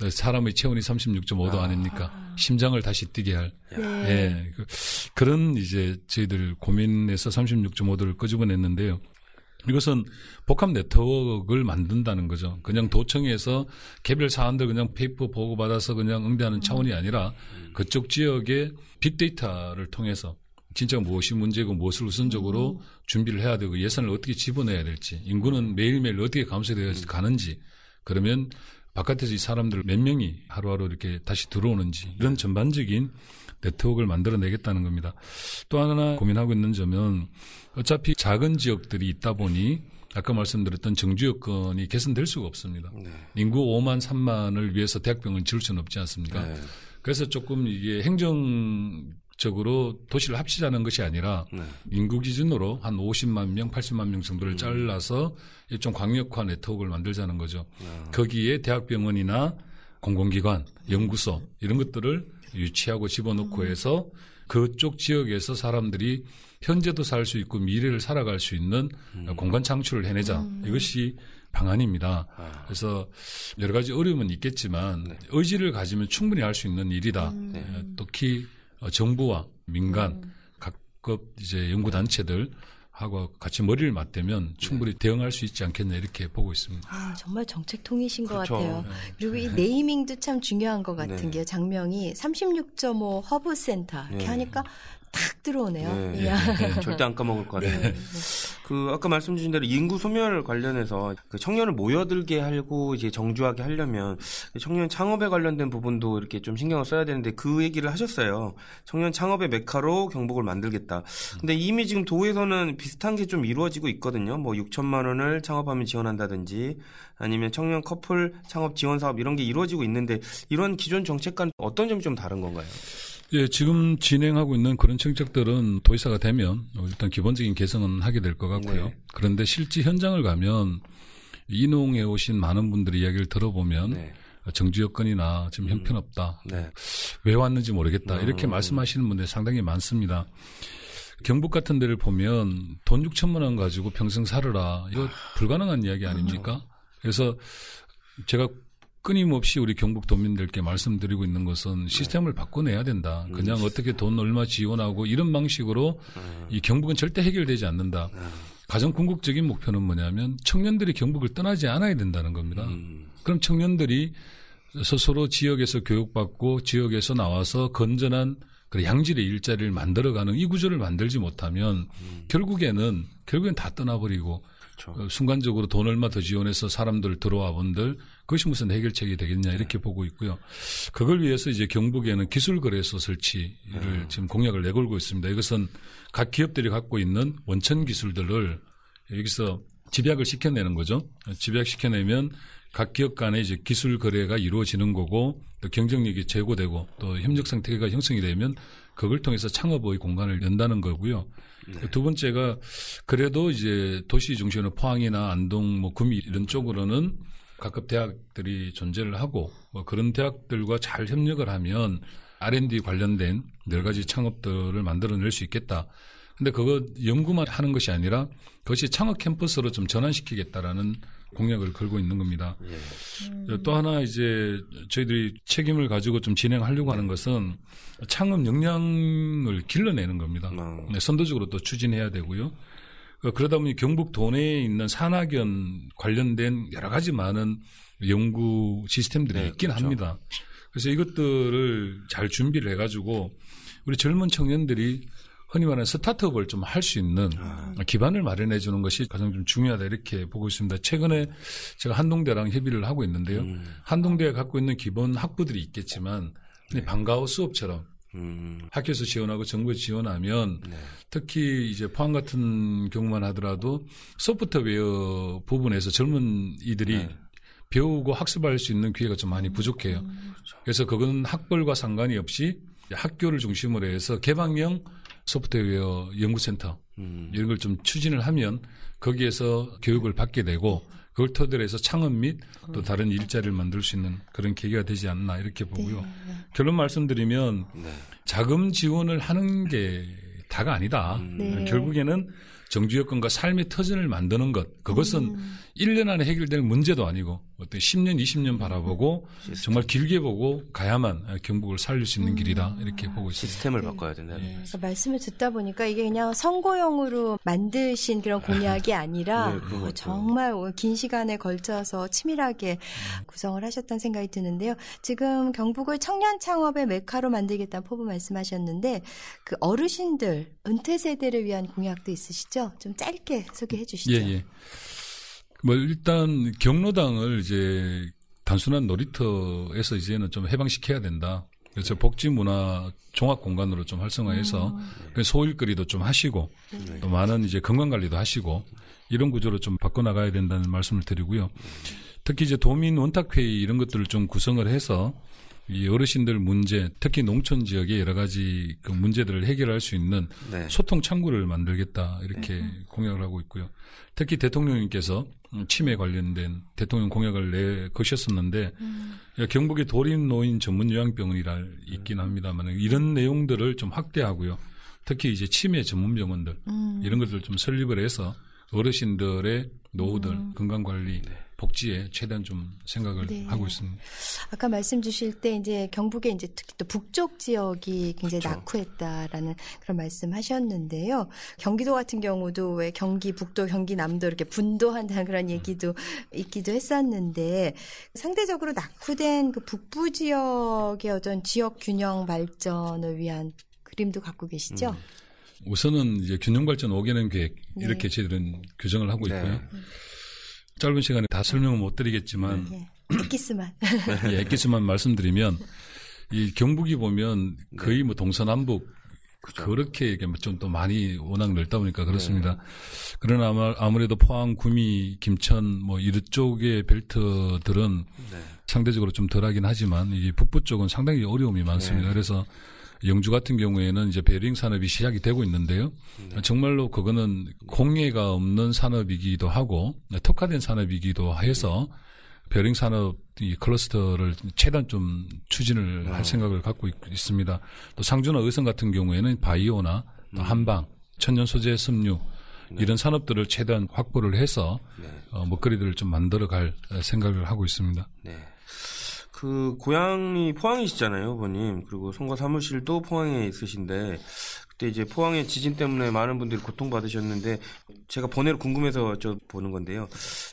사람의 체온이 36.5도 아닙니까? 심장을 다시 뛰게 할. 네. 예. 그- 그런 이제 저희들 고민에서 36.5도를 끄집어냈는데요. 이것은 복합 네트워크를 만든다는 거죠. 그냥 도청에서 개별 사안들 그냥 paper 보고받아서 그냥 응대하는 차원이 아니라 그쪽 지역의 빅데이터를 통해서 진짜 무엇이 문제고 무엇을 우선적으로 준비를 해야 되고 예산을 어떻게 집어넣어야 될지 인구는 매일매일 어떻게 감소되어 가는지 그러면 바깥에서 이 사람들 몇 명이 하루하루 이렇게 다시 들어오는지 이런 전반적인 네트워크를 만들어내겠다는 겁니다. 또 하나 고민하고 있는 점은 어차피 작은 지역들이 있다 보니 아까 말씀드렸던 정주 여건이 개선될 수가 없습니다. 네. 인구 5만 3만을 위해서 대학병을 지을 수는 없지 않습니까? 네. 그래서 조금 이게 행정 적으로 도시를 합치자는 것이 아니라 네. 인구 기준으로 한 50만 명, 80만 명 정도를 잘라서 좀 광역화 네트워크를 만들자는 거죠. 거기에 대학병원이나 공공기관, 연구소 이런 것들을 유치하고 집어넣고 해서 그쪽 지역에서 사람들이 현재도 살 수 있고 미래를 살아갈 수 있는 공간 창출을 해내자. 이것이 방안입니다. 그래서 여러 가지 어려움은 있겠지만 의지를 가지면 충분히 할 수 있는 일이다. 에, 특히 어, 정부와 민간 각급 이제 연구 단체들 하고 같이 머리를 맞대면 충분히 대응할 수 있지 않겠냐 이렇게 보고 있습니다. 아, 정말 정책통이신 것 그렇죠. 같아요. 그리고 이 네이밍도 참 중요한 것 같은 네. 게요. 장명이 36.5 허브센터 이렇게 네. 하니까 탁 들어오네요. 네. 예. 네. 절대 안 까먹을 것 <laughs> 같아요. 네. 그 아까 말씀 주신 대로 인구 소멸 관련해서 그 청년을 모여들게 하고 이제 정주하게 하려면 청년 창업에 관련된 부분도 이렇게 좀 신경을 써야 되는데 그 얘기를 하셨어요. 청년 창업의 메카로 경북을 만들겠다. 근데 이미 지금 도에서는 비슷한 게 좀 이루어지고 있거든요. 뭐 6천만 원을 창업하면 지원한다든지 아니면 청년 커플 창업 지원 사업 이런 게 이루어지고 있는데 이런 기존 정책과는 어떤 점이 좀 다른 건가요? 예, 지금 진행하고 있는 그런 정책들은 도의사가 되면 일단 기본적인 개선은 하게 될 것 같고요. 네. 그런데 실제 현장을 가면 이농해 오신 많은 분들의 이야기를 들어보면 네. 정주 여건이나 지금 형편없다. 네. 왜 왔는지 모르겠다. 이렇게 음. 말씀하시는 분들이 상당히 많습니다. 경북 같은 데를 보면 돈 6천만 원 가지고 평생 살아라. 이거 불가능한 이야기 아닙니까? 그래서 제가 끊임없이 우리 경북 도민들께 말씀드리고 있는 것은 시스템을 바꿔내야 된다. 그냥 어떻게 돈 얼마 지원하고 이런 방식으로 이 경북은 절대 해결되지 않는다. 가장 궁극적인 목표는 뭐냐면 청년들이 경북을 떠나지 않아야 된다는 겁니다. 음. 그럼 청년들이 스스로 지역에서 교육받고 지역에서 나와서 건전한 그 양질의 일자리를 만들어가는 이 구조를 만들지 못하면 결국에는 결국엔 다 떠나버리고 그렇죠. 어, 순간적으로 돈 얼마 더 지원해서 사람들 들어와 본들 그것이 무슨 해결책이 되겠냐 이렇게 보고 있고요. 그걸 위해서 이제 경북에는 기술거래소 설치를 지금 공약을 내걸고 있습니다. 이것은 각 기업들이 갖고 있는 원천 기술들을 여기서 집약을 시켜내는 거죠. 집약시켜내면 각 기업 간에 이제 기술 거래가 이루어지는 거고 또 경쟁력이 제고되고 또 협력 상태가 형성이 되면 그걸 통해서 창업의 공간을 연다는 거고요. 두 번째가 그래도 이제 도시 중심으로 포항이나 안동, 뭐 구미 이런 쪽으로는 각급 대학들이 존재를 하고 뭐 그런 대학들과 잘 협력을 하면 R&D 관련된 여러 가지 창업들을 만들어낼 수 있겠다. 근데 그거 연구만 하는 것이 아니라 그것이 창업 캠퍼스로 좀 전환시키겠다라는 공약을 걸고 있는 겁니다. 예. 또 하나 이제 저희들이 책임을 가지고 좀 진행하려고 하는 것은 창업 역량을 길러내는 겁니다. 음. 네, 선도적으로 또 추진해야 되고요. 그 그러다 보니 경북 도내에 있는 산학연 관련된 여러 가지 많은 연구 시스템들이 네, 있긴 그렇죠. 합니다. 그래서 이것들을 잘 준비를 해가지고 우리 젊은 청년들이 흔히 말하는 스타트업을 좀 할 수 있는 아. 기반을 마련해 주는 것이 가장 좀 중요하다 이렇게 보고 있습니다. 최근에 제가 한동대랑 협의를 하고 있는데요. 음. 한동대가 갖고 있는 기본 학부들이 있겠지만 네. 방과후 수업처럼 음. 학교에서 지원하고 정부에 지원하면 네. 특히 이제 포항 같은 경우만 하더라도 소프트웨어 부분에서 젊은 이들이 네. 배우고 학습할 수 있는 기회가 좀 많이 부족해요. 그래서 그거는 학벌과 상관이 없이 학교를 중심으로 해서 개방형 소프트웨어 연구센터 음. 이런 걸 좀 추진을 하면 거기에서 교육을 받게 되고 그걸 토대로 해서 창업 및 또 다른 일자리를 만들 수 있는 그런 계기가 되지 않나 이렇게 보고요. 결론 말씀드리면 네. 자금 지원을 하는 게 다가 아니다. 네. 결국에는 정주 여건과 삶의 터전을 만드는 것 그것은 음. 1년 안에 해결될 문제도 아니고 어떤 10년, 20년 바라보고 정말 길게 보고 가야만 경북을 살릴 수 있는 음. 길이다 이렇게 보고 있습니다. 시스템을 바꿔야 된다. 네, 그러니까 말씀을 듣다 보니까 이게 그냥 선거용으로 만드신 그런 공약이 아니라 네, 어, 같아요. 정말 긴 시간에 걸쳐서 치밀하게 구성을 하셨다는 생각이 드는데요. 지금 경북을 청년 창업의 메카로 만들겠다는 포부 말씀하셨는데 그 어르신들 은퇴 세대를 위한 공약도 있으시죠? 좀 짧게 소개해 주시죠. 예, 예. 뭐 일단 경로당을 이제 단순한 놀이터에서 이제는 좀 해방시켜야 된다. 그래서 복지 문화 종합 공간으로 좀 활성화해서 그 소일거리도 좀 하시고 또 많은 이제 건강 관리도 하시고 이런 구조로 좀 바꿔 나가야 된다는 말씀을 드리고요. 특히 이제 도민 원탁 회의 이런 것들을 좀 구성을 해서 이 어르신들 문제, 특히 농촌 지역의 여러 가지 그 문제들을 해결할 수 있는 네. 소통 창구를 만들겠다 이렇게 공약을 하고 있고요. 특히 대통령님께서 치매 관련된 대통령 공약을 내거셨었는데 경북의 도림 노인 전문 요양병원이라 있긴 합니다만 이런 내용들을 좀 확대하고요. 특히 이제 치매 전문 병원들 음. 이런 것들 좀 설립을 해서 어르신들의 노후들 건강 관리 복지에 최대한 좀 생각을 네. 하고 있습니다. 아까 말씀 주실 때 이제 경북에 이제 특히 또 북쪽 지역이 굉장히 그렇죠. 낙후했다라는 그런 말씀하셨는데요. 경기도 같은 경우도 왜 경기 북도, 경기 남도 이렇게 분도한다는 그런 얘기도 있기도 했었는데 상대적으로 낙후된 그 북부 지역의 어떤 지역 균형 발전을 위한 그림도 갖고 계시죠? 음. 우선은 이제 균형 발전 5개년 계획 네. 이렇게 저희들은 규정을 하고 네. 있고요. 짧은 시간에 다 설명은 못 드리겠지만 예. 엑기스만. <laughs> 예, 엑기스만 말씀드리면 이 경북이 보면 거의 뭐 동서남북 그죠. 그렇게 좀 또 많이 워낙 넓다 보니까 그렇습니다. 그러나 아마 아무래도 포항, 구미, 김천 뭐 이쪽의 벨트들은 네. 상대적으로 좀 덜하긴 하지만 이 북부 쪽은 상당히 어려움이 많습니다. 네. 그래서 영주 같은 경우에는 이제 베어링 산업이 시작이 되고 있는데요. 네. 정말로 그거는 공해가 없는 산업이기도 하고 특화된 산업이기도 해서 베어링 산업 이 클러스터를 최대한 좀 추진을 할 생각을 갖고 있, 습니다또 상주나 의성 같은 경우에는 바이오나 또 한방, 천연 소재 섬유 이런 산업들을 최대한 확보를 해서 네. 어, 먹거리들을 좀 만들어 갈 생각을 하고 있습니다. 네. 그 고향이 포항이시잖아요, 후보님. 그리고 선거 사무실도 포항에 있으신데 그때 이제 포항의 지진 때문에 많은 분들이 고통받으셨는데 제가 번외로 궁금해서 저 보는 건데요.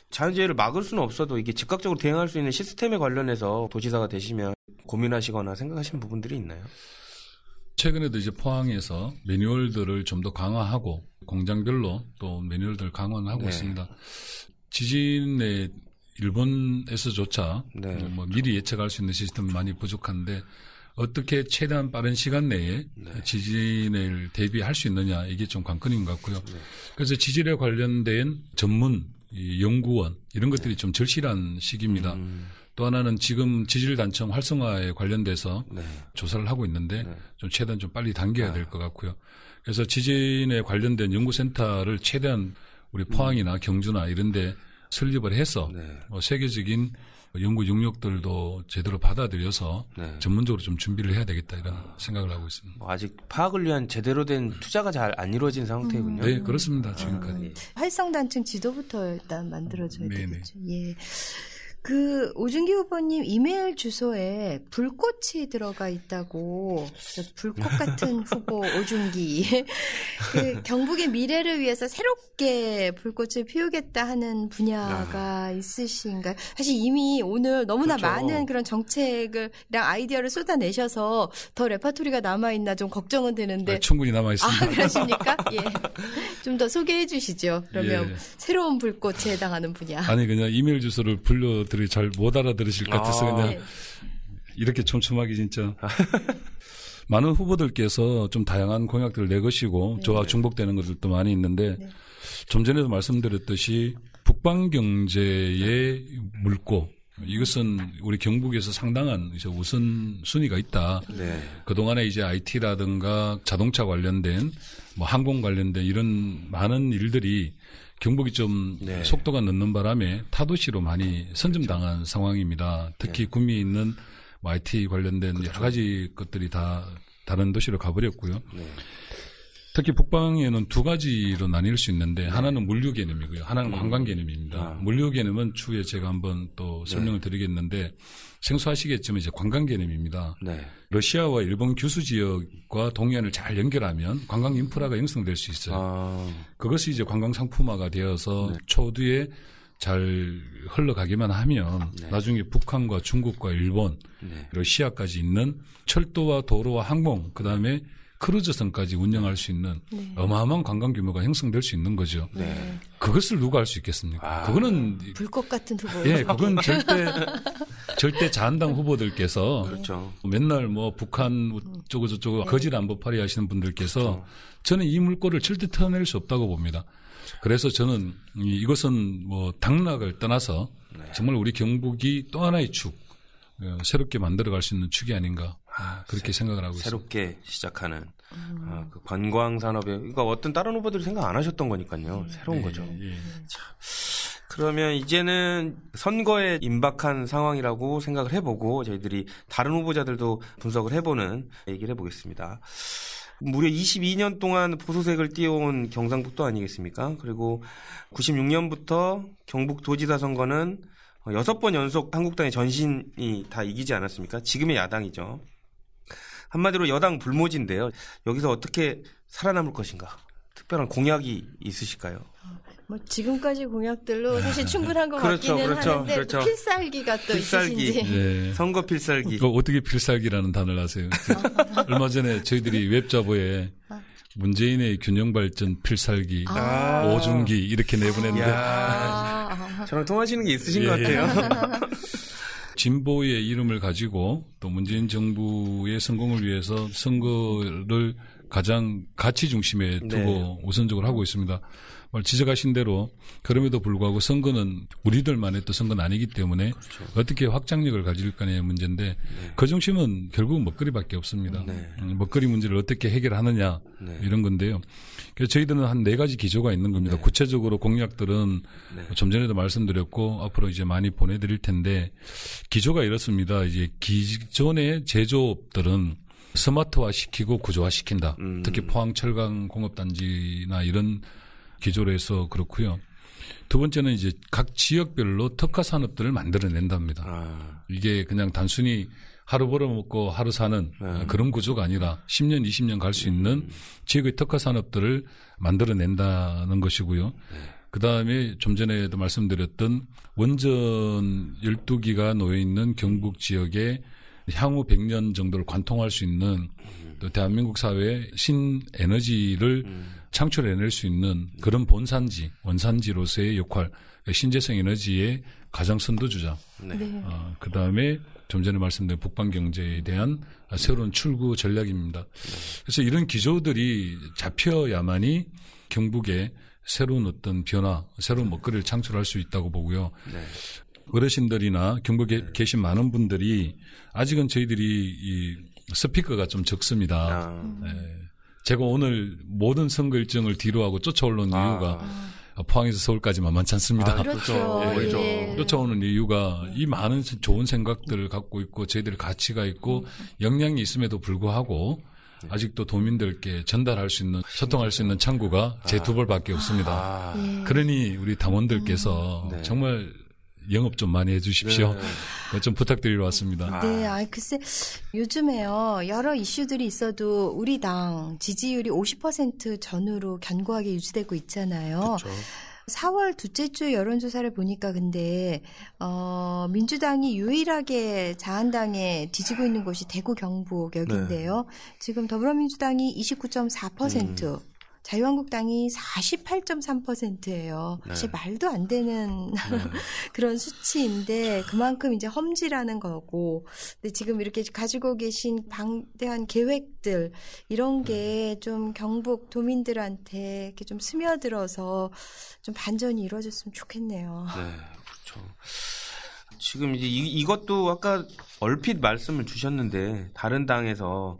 자연재해를 막을 수는 없어도 이게 즉각적으로 대응할 수 있는 시스템에 관련해서 도지사가 되시면 고민하시거나 생각하시는 부분들이 있나요? 최근에도 이제 포항에서 매뉴얼들을 좀 더 강화하고 공장별로 또 매뉴얼들을 강화하고 네. 있습니다. 지진의 일본에서조차 네. 뭐 미리 예측할 수 있는 시스템이 많이 부족한데 어떻게 최대한 빠른 시간 내에 네. 지진을 대비할 수 있느냐 이게 좀 관건인 것 같고요. 그래서 지질에 관련된 전문 이 연구원 이런 것들이 좀 절실한 시기입니다. 음, 또 하나는 지금 지질단청 활성화에 관련돼서 네. 조사를 하고 있는데 네. 좀 최대한 좀 빨리 당겨야 될 것 같고요. 그래서 지진에 관련된 연구센터를 최대한 우리 포항이나 경주나 이런데 설립을 해서 네. 뭐 세계적인 연구 용역들도 제대로 받아들여서 네. 전문적으로 좀 준비를 해야 되겠다 이런 생각을 하고 있습니다. 뭐 아직 파악을 위한 제대로 된 투자가 잘 안 이루어진 상태군요. 네, 그렇습니다. 지금까지. 예. 활성단층 지도부터 일단 만들어줘야 네네. 되겠죠. 예. 그 오준기 후보님 이메일 주소에 불꽃이 들어가 있다고 불꽃 같은 <laughs> 후보 오준기 그 경북의 미래를 위해서 새롭게 불꽃을 피우겠다 하는 분야가 있으신가요? 사실 이미 오늘 너무나 그렇죠. 많은 그런 정책을랑 아이디어를 쏟아내셔서 더 레파토리가 남아 있나 좀 걱정은 되는데 아, 충분히 남아 있습니다. 아, 그러십니까? 예. 좀 더 소개해 주시죠. 그러면 예. 새로운 불꽃에 해당하는 분야. 아니 그냥 이메일 주소를 불러 드리 잘못 알아들으실 것 같아서 아. 그냥 네. 이렇게 촘촘하게 진짜 많은 후보들께서 좀 다양한 공약들을 내것이고 저와 중복되는 것들도 많이 있는데 네. 좀 전에도 말씀드렸듯이 북방 경제의 물고 이것은 우리 경북에서 상당한 이제 우선 순위가 있다. 네. 그 동안에 이제 IT라든가 자동차 관련된 뭐 항공 관련된 이런 많은 일들이 경북이 좀 네. 속도가 늦는 바람에 타도시로 많이 선점당한 상황입니다. 특히 구미에 있는 뭐 IT 관련된 여러 가지 것들이 다 다른 도시로 가버렸고요. 네. 특히 북방에는 두 가지로 나뉠 수 있는데 하나는 물류 개념이고요. 하나는 관광 개념입니다. 아. 물류 개념은 추후에 제가 한번 또 설명을 드리겠는데 생소하시겠지만 이제 관광 개념입니다. 네. 러시아와 일본 규수 지역과 동해안을 잘 연결하면 관광 인프라가 형성될 수 있어요. 아, 그것이 이제 관광 상품화가 되어서 네. 초두에 잘 흘러가기만 하면 네. 나중에 북한과 중국과 일본, 네. 러시아까지 있는 철도와 도로와 항공, 그 다음에 크루즈선까지 운영할 수 있는 네. 어마어마한 관광 규모가 형성될 수 있는 거죠. 네. 그것을 누가 할 수 있겠습니까? 아. 그거는 불꽃 같은 후보. 예, 그건 <laughs> 절대 절대 자한당 후보들께서 그렇죠. 맨날 뭐 북한 어쩌고 저쩌고 거짓 안보파리 하시는 분들께서 그렇죠. 저는 이 물꼬를 절대 터낼 수 없다고 봅니다. 그래서 저는 이- 이것은 뭐 당락을 떠나서 네. 정말 우리 경북이 또 하나의 축 어, 새롭게 만들어갈 수 있는 축이 아닌가 아, 그렇게 생각을 하고 있습니다. 새롭게 시작하는 아, 그 관광 산업에 그러니까 어떤 다른 후보들이 생각 안 하셨던 거니까요. 새로운 거죠. 예. 그러면 이제는 선거에 임박한 상황이라고 생각을 해보고 저희들이 다른 후보자들도 분석을 해보는 얘기를 해보겠습니다. 무려 22년 동안 보수색을 띄워온 경상북도 아니겠습니까? 그리고 96년부터 경북도지사 선거는 여섯 번 연속 한국당의 전신이 다 이기지 않았습니까? 지금의 야당이죠. 한마디로 여당 불모지인데요. 여기서 어떻게 살아남을 것인가? 특별한 공약이 있으실까요? 뭐 지금까지 공약들로 사실 충분한 것 <laughs> 그렇죠, 같기는 그렇죠, 하는데 그렇죠. 필살기가 또 필살기. 있으신지. 예. 선거 필살기. 그 어떻게 필살기라는 단어를 아세요? <laughs> 얼마 전에 저희들이 웹자보에 문재인의 균형 발전 필살기, 아. 오중기 이렇게 내보냈는데 야, 아, 아, 저랑 통하시는 게 있으신 예. 것 같아요. <laughs> 진보의 이름을 가지고 또 문재인 정부의 성공을 위해서 선거를 가장 가치 중심에 두고 네. 우선적으로 하고 있습니다. 말 지적하신 대로 그럼에도 불구하고 선거는 우리들만의 또 선거는 아니기 때문에 그렇죠. 어떻게 확장력을 가질 거냐의 문제인데 그 중심은 결국은 먹거리밖에 없습니다. 네. 음, 먹거리 문제를 어떻게 해결하느냐 네. 이런 건데요. 그래서 저희들은 한 네 가지 기조가 있는 겁니다. 구체적으로 공약들은 네. 좀 전에도 말씀드렸고 앞으로 이제 많이 보내드릴 텐데 기조가 이렇습니다. 이제 기존의 제조업들은 스마트화 시키고 구조화 시킨다. 음. 특히 포항 철강 공업단지나 이런 기조로 해서 그렇고요. 두 번째는 이제 각 지역별로 특화 산업들을 만들어낸답니다. 아, 이게 그냥 단순히 하루 벌어먹고 하루 사는 네. 그런 구조가 아니라 10년, 20년 갈 수 있는 지역의 특화 산업들을 만들어낸다는 것이고요. 그 다음에 좀 전에도 말씀드렸던 원전 12기가 놓여 있는 경북 지역에 향후 100년 정도를 관통할 수 있는 또 대한민국 사회에 신에너지를 창출해낼 수 있는 그런 본산지, 원산지로서의 역할, 신재생 에너지의 가장 선두주자. 네. 네. 어, 그 다음에 좀 전에 말씀드린 북방 경제에 대한 새로운 출구 전략입니다. 그래서 이런 기조들이 잡혀야만이 경북에 새로운 어떤 변화, 새로운 먹거리를 창출할 수 있다고 보고요. 네. 어르신들이나 경북에 계신 많은 분들이 아직은 저희들이 이 스피커가 좀 적습니다. 아, 네. 제가 오늘 모든 선거 일정을 뒤로 하고 쫓아오는 아. 이유가 포항에서 서울까지 만만치 않습니다. 아, 그렇죠. 그렇죠. 예. 그렇죠. 쫓아오는 이유가 이 많은 좋은 생각들을 갖고 있고 저희들 가치가 있고 역량이 있음에도 불구하고 아직도 도민들께 전달할 수 있는 소통할 수 있는 창구가 제 두 벌밖에 없습니다. 아, 예. 그러니 우리 당원들께서 네. 정말 영업 좀 많이 해주십시오. 네. 좀 부탁드리러 왔습니다. 네, 아 글쎄 요즘에요 여러 이슈들이 있어도 우리 당 지지율이 50% 전후로 견고하게 유지되고 있잖아요. 그렇죠. 4월 둘째 주 여론조사를 보니까 근데 어 민주당이 유일하게 자한당에 뒤지고 있는 곳이 대구 경북 여기인데요. 지금 더불어민주당이 29.4%, 자유한국당이 48.3%예요. 사실 말도 안 되는 <laughs> 그런 수치인데 그만큼 이제 험지라는 거고. 근데 지금 이렇게 가지고 계신 방대한 계획들 이런 게좀 경북 도민들한테 이렇게 좀 스며들어서 좀 반전이 이루어졌으면 좋겠네요. 네, 그렇죠. 지금 이제 이, 이것도 아까 얼핏 말씀을 주셨는데 다른 당에서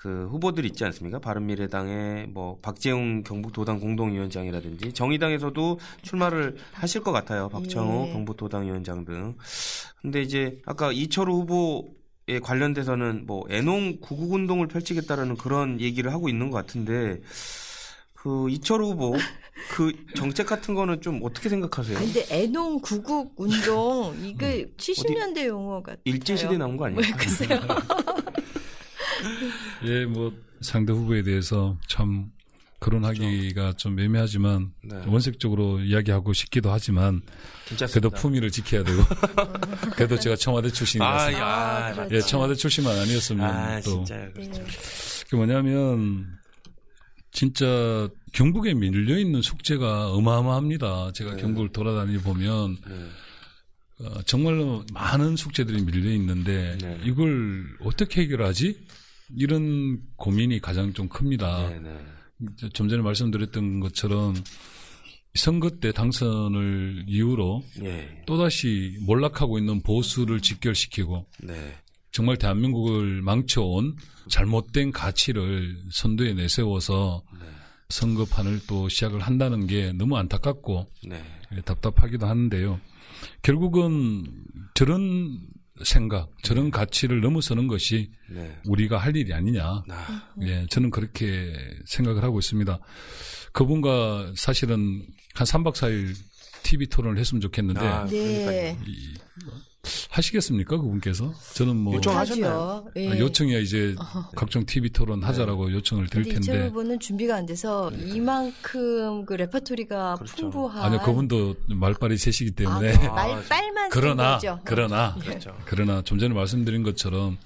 그 후보들 있지 않습니까? 바른미래당의 뭐 박재웅 경북도당 공동위원장이라든지 정의당에서도 출마를 하실 것 같아요. 박창호 예. 경북도당 위원장 등. 근데 이제 아까 이철우 후보에 관련돼서는 뭐 애농 구국 운동을 펼치겠다라는 그런 얘기를 하고 있는 것 같은데 그 이철우 후보 <laughs> 그 정책 같은 거는 좀 어떻게 생각하세요? 아, 근데 애농 구국 운동 이게 음. 70년대 용어 같아요. 일제 시대 나온 거 아니에요? 왜 글쎄요. <laughs> <laughs> 예, 뭐 상대 후보에 대해서 참 거론하기가 좀 애매하지만 네. 원색적으로 이야기하고 싶기도 하지만 괜찮습니다. 그래도 품위를 지켜야 되고 <laughs> 그래도 제가 청와대 출신이라서 아, 야, 아, 그렇죠. 예, 청와대 출신만 아니었으면 아, 또 진짜요. 네. 그게 뭐냐면 진짜 경북에 밀려 있는 숙제가 어마어마합니다. 제가 네. 경북을 돌아다니 보면 네. 어, 정말로 많은 숙제들이 밀려 있는데 네. 이걸 어떻게 해결하지? 이런 고민이 가장 좀 큽니다. 네, 네. 좀 전에 말씀드렸던 것처럼 선거 때 당선을 이유로 예. 또다시 몰락하고 있는 보수를 직결시키고 네. 정말 대한민국을 망쳐온 잘못된 가치를 선두에 내세워서 네. 선거판을 또 시작을 한다는 게 너무 안타깝고 네. 예, 답답하기도 하는데요. 결국은 저런 생각, 저런 가치를 넘어서는 것이 네. 우리가 할 일이 아니냐. 아, 예, 저는 그렇게 생각을 하고 있습니다. 그분과 사실은 한 3박 4일 TV 토론을 했으면 좋겠는데 아, 네. 이- 하시겠습니까? 그분께서? 저는 뭐 요청- 하죠. 하셨나요? 예. 아, 요청이야 이제 각종 TV 토론 하자라고 요청을 드릴 근데 이철 텐데 후보는 준비가 안 돼서 이만큼 그 레퍼토리가 그렇죠. 풍부한 아니요 그분도 말빨이 세시기 때문에 아, 말빨만 쓴 그러나 거죠. 그러나 그렇죠. 그러나 좀 전에 말씀드린 것처럼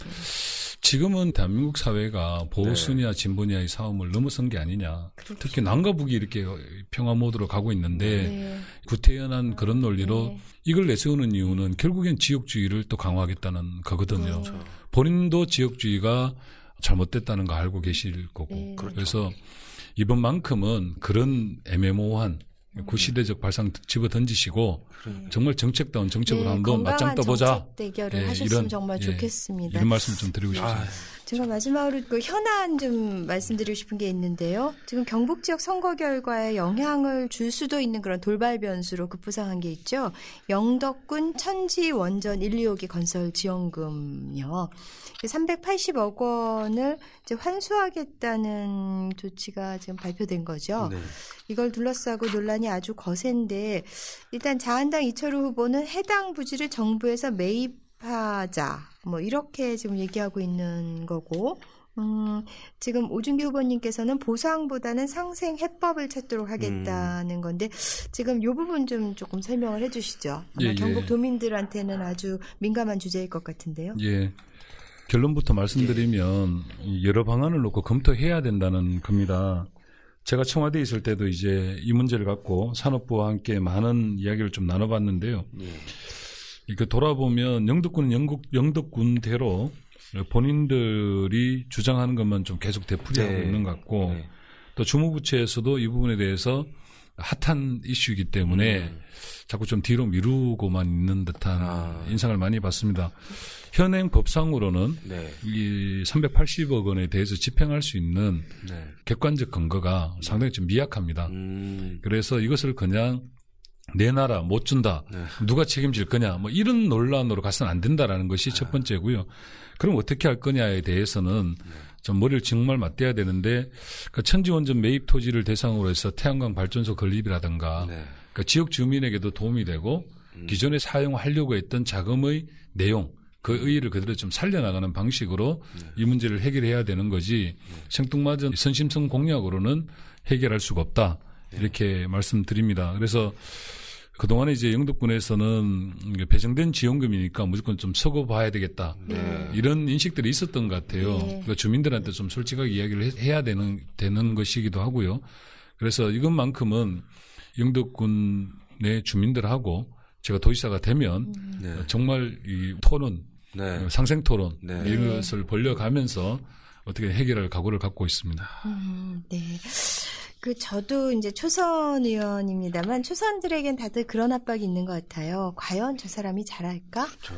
지금은 대한민국 사회가 보수냐 네. 진보냐의 싸움을 넘어선 게 아니냐. 특히 남과 북이 이렇게 평화 모드로 가고 있는데 네. 구태연한 그런 논리로 네. 이걸 내세우는 이유는 결국엔 지역주의를 또 강화하겠다는 거거든요. 그렇죠. 본인도 지역주의가 잘못됐다는 거 알고 계실 거고. 네. 그렇죠. 그래서 이번만큼은 그런 애매모호한 구시대적 발상 집어 던지시고 정말 정책다운 정책으로 네, 한번 맞짱 떠보자. 대결을 예, 하셨으면 이런, 정말 예, 좋겠습니다. 이런 말씀 좀 드리고 싶습니다. 아, 제가 마지막으로 그 현안 좀 말씀드리고 싶은 게 있는데요. 지금 경북 지역 선거 결과에 영향을 줄 수도 있는 그런 돌발 변수로 급부상한 게 있죠. 영덕군 천지 원전 1, 2호기 건설 지원금요. 380억 원을 이제 환수하겠다는 조치가 지금 발표된 거죠. 네. 이걸 둘러싸고 논란이 아주 거센데 일단 자한당 이철우 후보는 해당 부지를 정부에서 매입 하자 뭐 이렇게 지금 얘기하고 있는 거고 음, 지금 오준기 후보님께서는 보상보다는 상생 해법을 찾도록 하겠다는 건데 지금 이 부분 좀 조금 설명을 해주시죠. 예, 예. 경북 도민들한테는 아주 민감한 주제일 것 같은데요. 예. 결론부터 말씀드리면 이 여러 방안을 놓고 검토해야 된다는 겁니다. 제가 청와대에 있을 때도 이제 이 문제를 갖고 산업부와 함께 많은 이야기를 좀 나눠봤는데요. 예. 이거 돌아보면 영덕군은 영국, 영덕군대로 본인들이 주장하는 것만 좀 계속 되풀이하고 네. 있는 것 같고 네. 또 주무부처에서도 이 부분에 대해서 핫한 이슈이기 때문에 음. 자꾸 좀 뒤로 미루고만 있는 듯한 아. 인상을 많이 받습니다. 현행 법상으로는 네. 이 380억 원에 대해서 집행할 수 있는 네. 객관적 근거가 상당히 좀 미약합니다. 음. 그래서 이것을 그냥 내 나라 못 준다. 네. 누가 책임질 거냐. 뭐 이런 논란으로 가서는 안 된다라는 것이 첫 번째고요. 그럼 어떻게 할 거냐에 대해서는 좀 머리를 정말 맞대야 되는데 그 천지원전 매입 토지를 대상으로 해서 태양광 발전소 건립이라든가 네. 그 지역 주민에게도 도움이 되고 기존에 사용하려고 했던 자금의 내용 그 의의를 그대로 좀 살려나가는 방식으로 이 문제를 해결해야 되는 거지 생뚱맞은 선심성 공약으로는 해결할 수가 없다 이렇게 말씀드립니다. 그래서 그동안에 이제 영덕군에서는 배정된 지원금이니까 무조건 좀 서고 봐야 되겠다. 네. 이런 인식들이 있었던 것 같아요. 네. 그러니까 주민들한테 좀 솔직하게 이야기를 해- 해야 되는, 되는 것이기도 하고요. 그래서 이것만큼은 영덕군의 주민들하고 제가 도지사가 되면 네. 정말 이 토론, 네. 상생 토론 네. 이것을 벌려가면서 어떻게 해결할 각오를 갖고 있습니다. 음, 네. 그 저도 이제 초선 의원입니다만 초선들에겐 다들 그런 압박이 있는 것 같아요. 과연 저 사람이 잘할까? 그렇죠.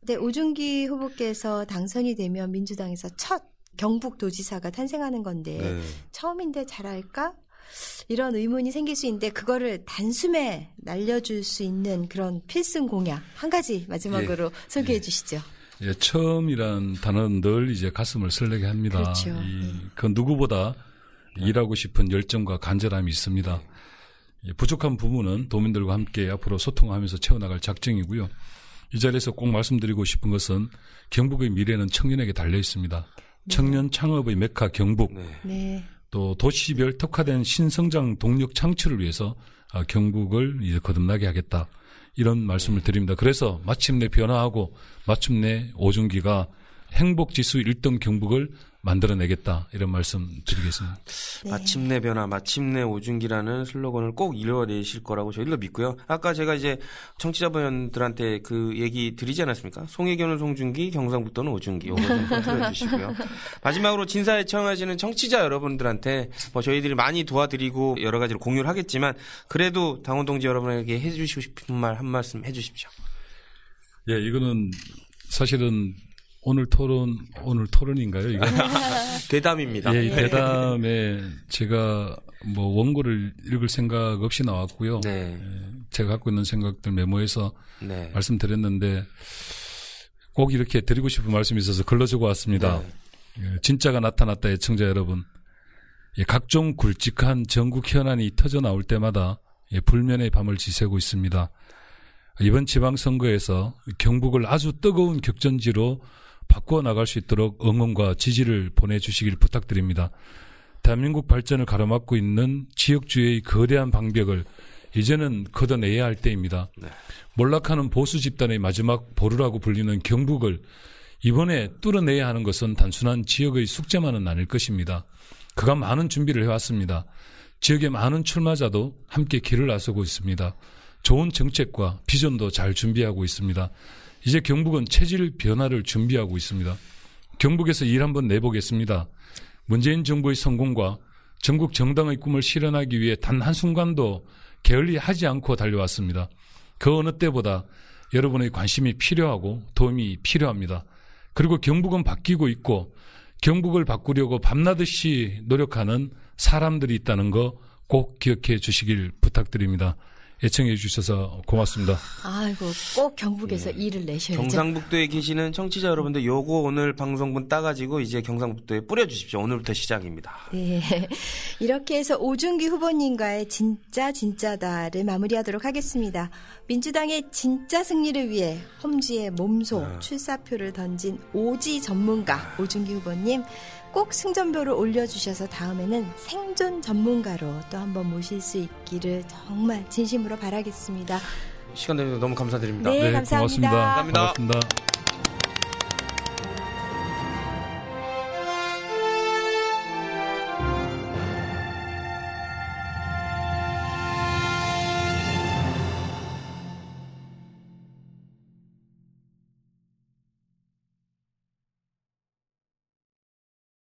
근데 오준기 후보께서 당선이 되면 민주당에서 첫 경북도지사가 탄생하는 건데 네. 처음인데 잘할까? 이런 의문이 생길 수 있는데 그거를 단숨에 날려줄 수 있는 그런 필승 공약 한 가지 마지막으로 소개해 주시죠. 예, 처음이란 단어는 늘 이제 가슴을 설레게 합니다. 그렇죠. 이, 그 누구보다 일하고 싶은 열정과 간절함이 있습니다. 예, 부족한 부분은 도민들과 함께 앞으로 소통하면서 채워나갈 작정이고요. 이 자리에서 꼭 말씀드리고 싶은 것은 경북의 미래는 청년에게 달려 있습니다. 청년 창업의 메카 경북, 네. 네. 또 도시별 특화된 신성장 동력 창출을 위해서 아, 경북을 이제 거듭나게 하겠다. 이런 말씀을 드립니다. 그래서 마침내 변화하고 마침내 오준기가 행복 지수 1등 경북을 만들어내겠다. 이런 말씀 드리겠습니다. 네. 마침내 변화, 마침내 오준기라는 슬로건을 꼭 이뤄내실 거라고 저희도 믿고요. 아까 제가 이제 청취자분들한테 그 얘기 드리지 않았습니까? 송혜교는 송준기, 경상북도는 오준기. 요거 좀 들어주시고요. <laughs> 마지막으로 진사에 청하시는 청취자 여러분들한테 뭐 저희들이 많이 도와드리고 여러 가지로 공유를 하겠지만 그래도 당원 동지 여러분에게 해주시고 싶은 말 한 말씀 해주십시오. 예, 이거는 사실은 오늘 토론, 오늘 토론인가요? 이거? <laughs> 대담입니다. 예, 이 대담에 제가 뭐 원고를 읽을 생각 없이 나왔고요. 네. 제가 갖고 있는 생각들 메모해서 네. 말씀드렸는데 꼭 이렇게 드리고 싶은 말씀이 있어서 글러 적어 왔습니다. 네. 예, 진짜가 나타났다 애청자 여러분. 예, 각종 굵직한 전국 현안이 터져 나올 때마다 예, 불면의 밤을 지새고 있습니다. 이번 지방선거에서 경북을 아주 뜨거운 격전지로 바꾸어 나갈 수 있도록 응원과 지지를 보내주시길 부탁드립니다. 대한민국 발전을 가로막고 있는 지역주의의 거대한 방벽을 이제는 걷어내야 할 때입니다. 네. 몰락하는 보수 집단의 마지막 보루라고 불리는 경북을 이번에 뚫어내야 하는 것은 단순한 지역의 숙제만은 아닐 것입니다. 그가 많은 준비를 해왔습니다. 지역의 많은 출마자도 함께 길을 나서고 있습니다. 좋은 정책과 비전도 잘 준비하고 있습니다. 이제 경북은 체질 변화를 준비하고 있습니다. 경북에서 일 한번 내보겠습니다. 문재인 정부의 성공과 전국 정당의 꿈을 실현하기 위해 단 한순간도 게을리하지 않고 달려왔습니다. 그 어느 때보다 여러분의 관심이 필요하고 도움이 필요합니다. 그리고 경북은 바뀌고 있고 경북을 바꾸려고 밤낮없이 노력하는 사람들이 있다는 거 꼭 기억해 주시길 부탁드립니다. 애청해 주셔서 고맙습니다. 아이고 꼭 경북에서 일을 내셔야죠. 경상북도에 계시는 청취자 여러분들 요거 오늘 방송분 따가지고 이제 경상북도에 뿌려주십시오. 오늘부터 시작입니다. 네. <laughs> 이렇게 해서 오준기 후보님과의 진짜 진짜다를 마무리하도록 하겠습니다. 민주당의 진짜 승리를 위해 험지에 몸소 네. 출사표를 던진 오지 전문가 오준기 후보님 꼭 승전표를 올려주셔서 다음에는 생존 전문가로 또 한번 모실 수 있기를 정말 진심으로 바라겠습니다. 시간 내주셔서 너무 감사드립니다. 네, 감사합니다. 고맙습니다. 감사합니다. 반갑습니다.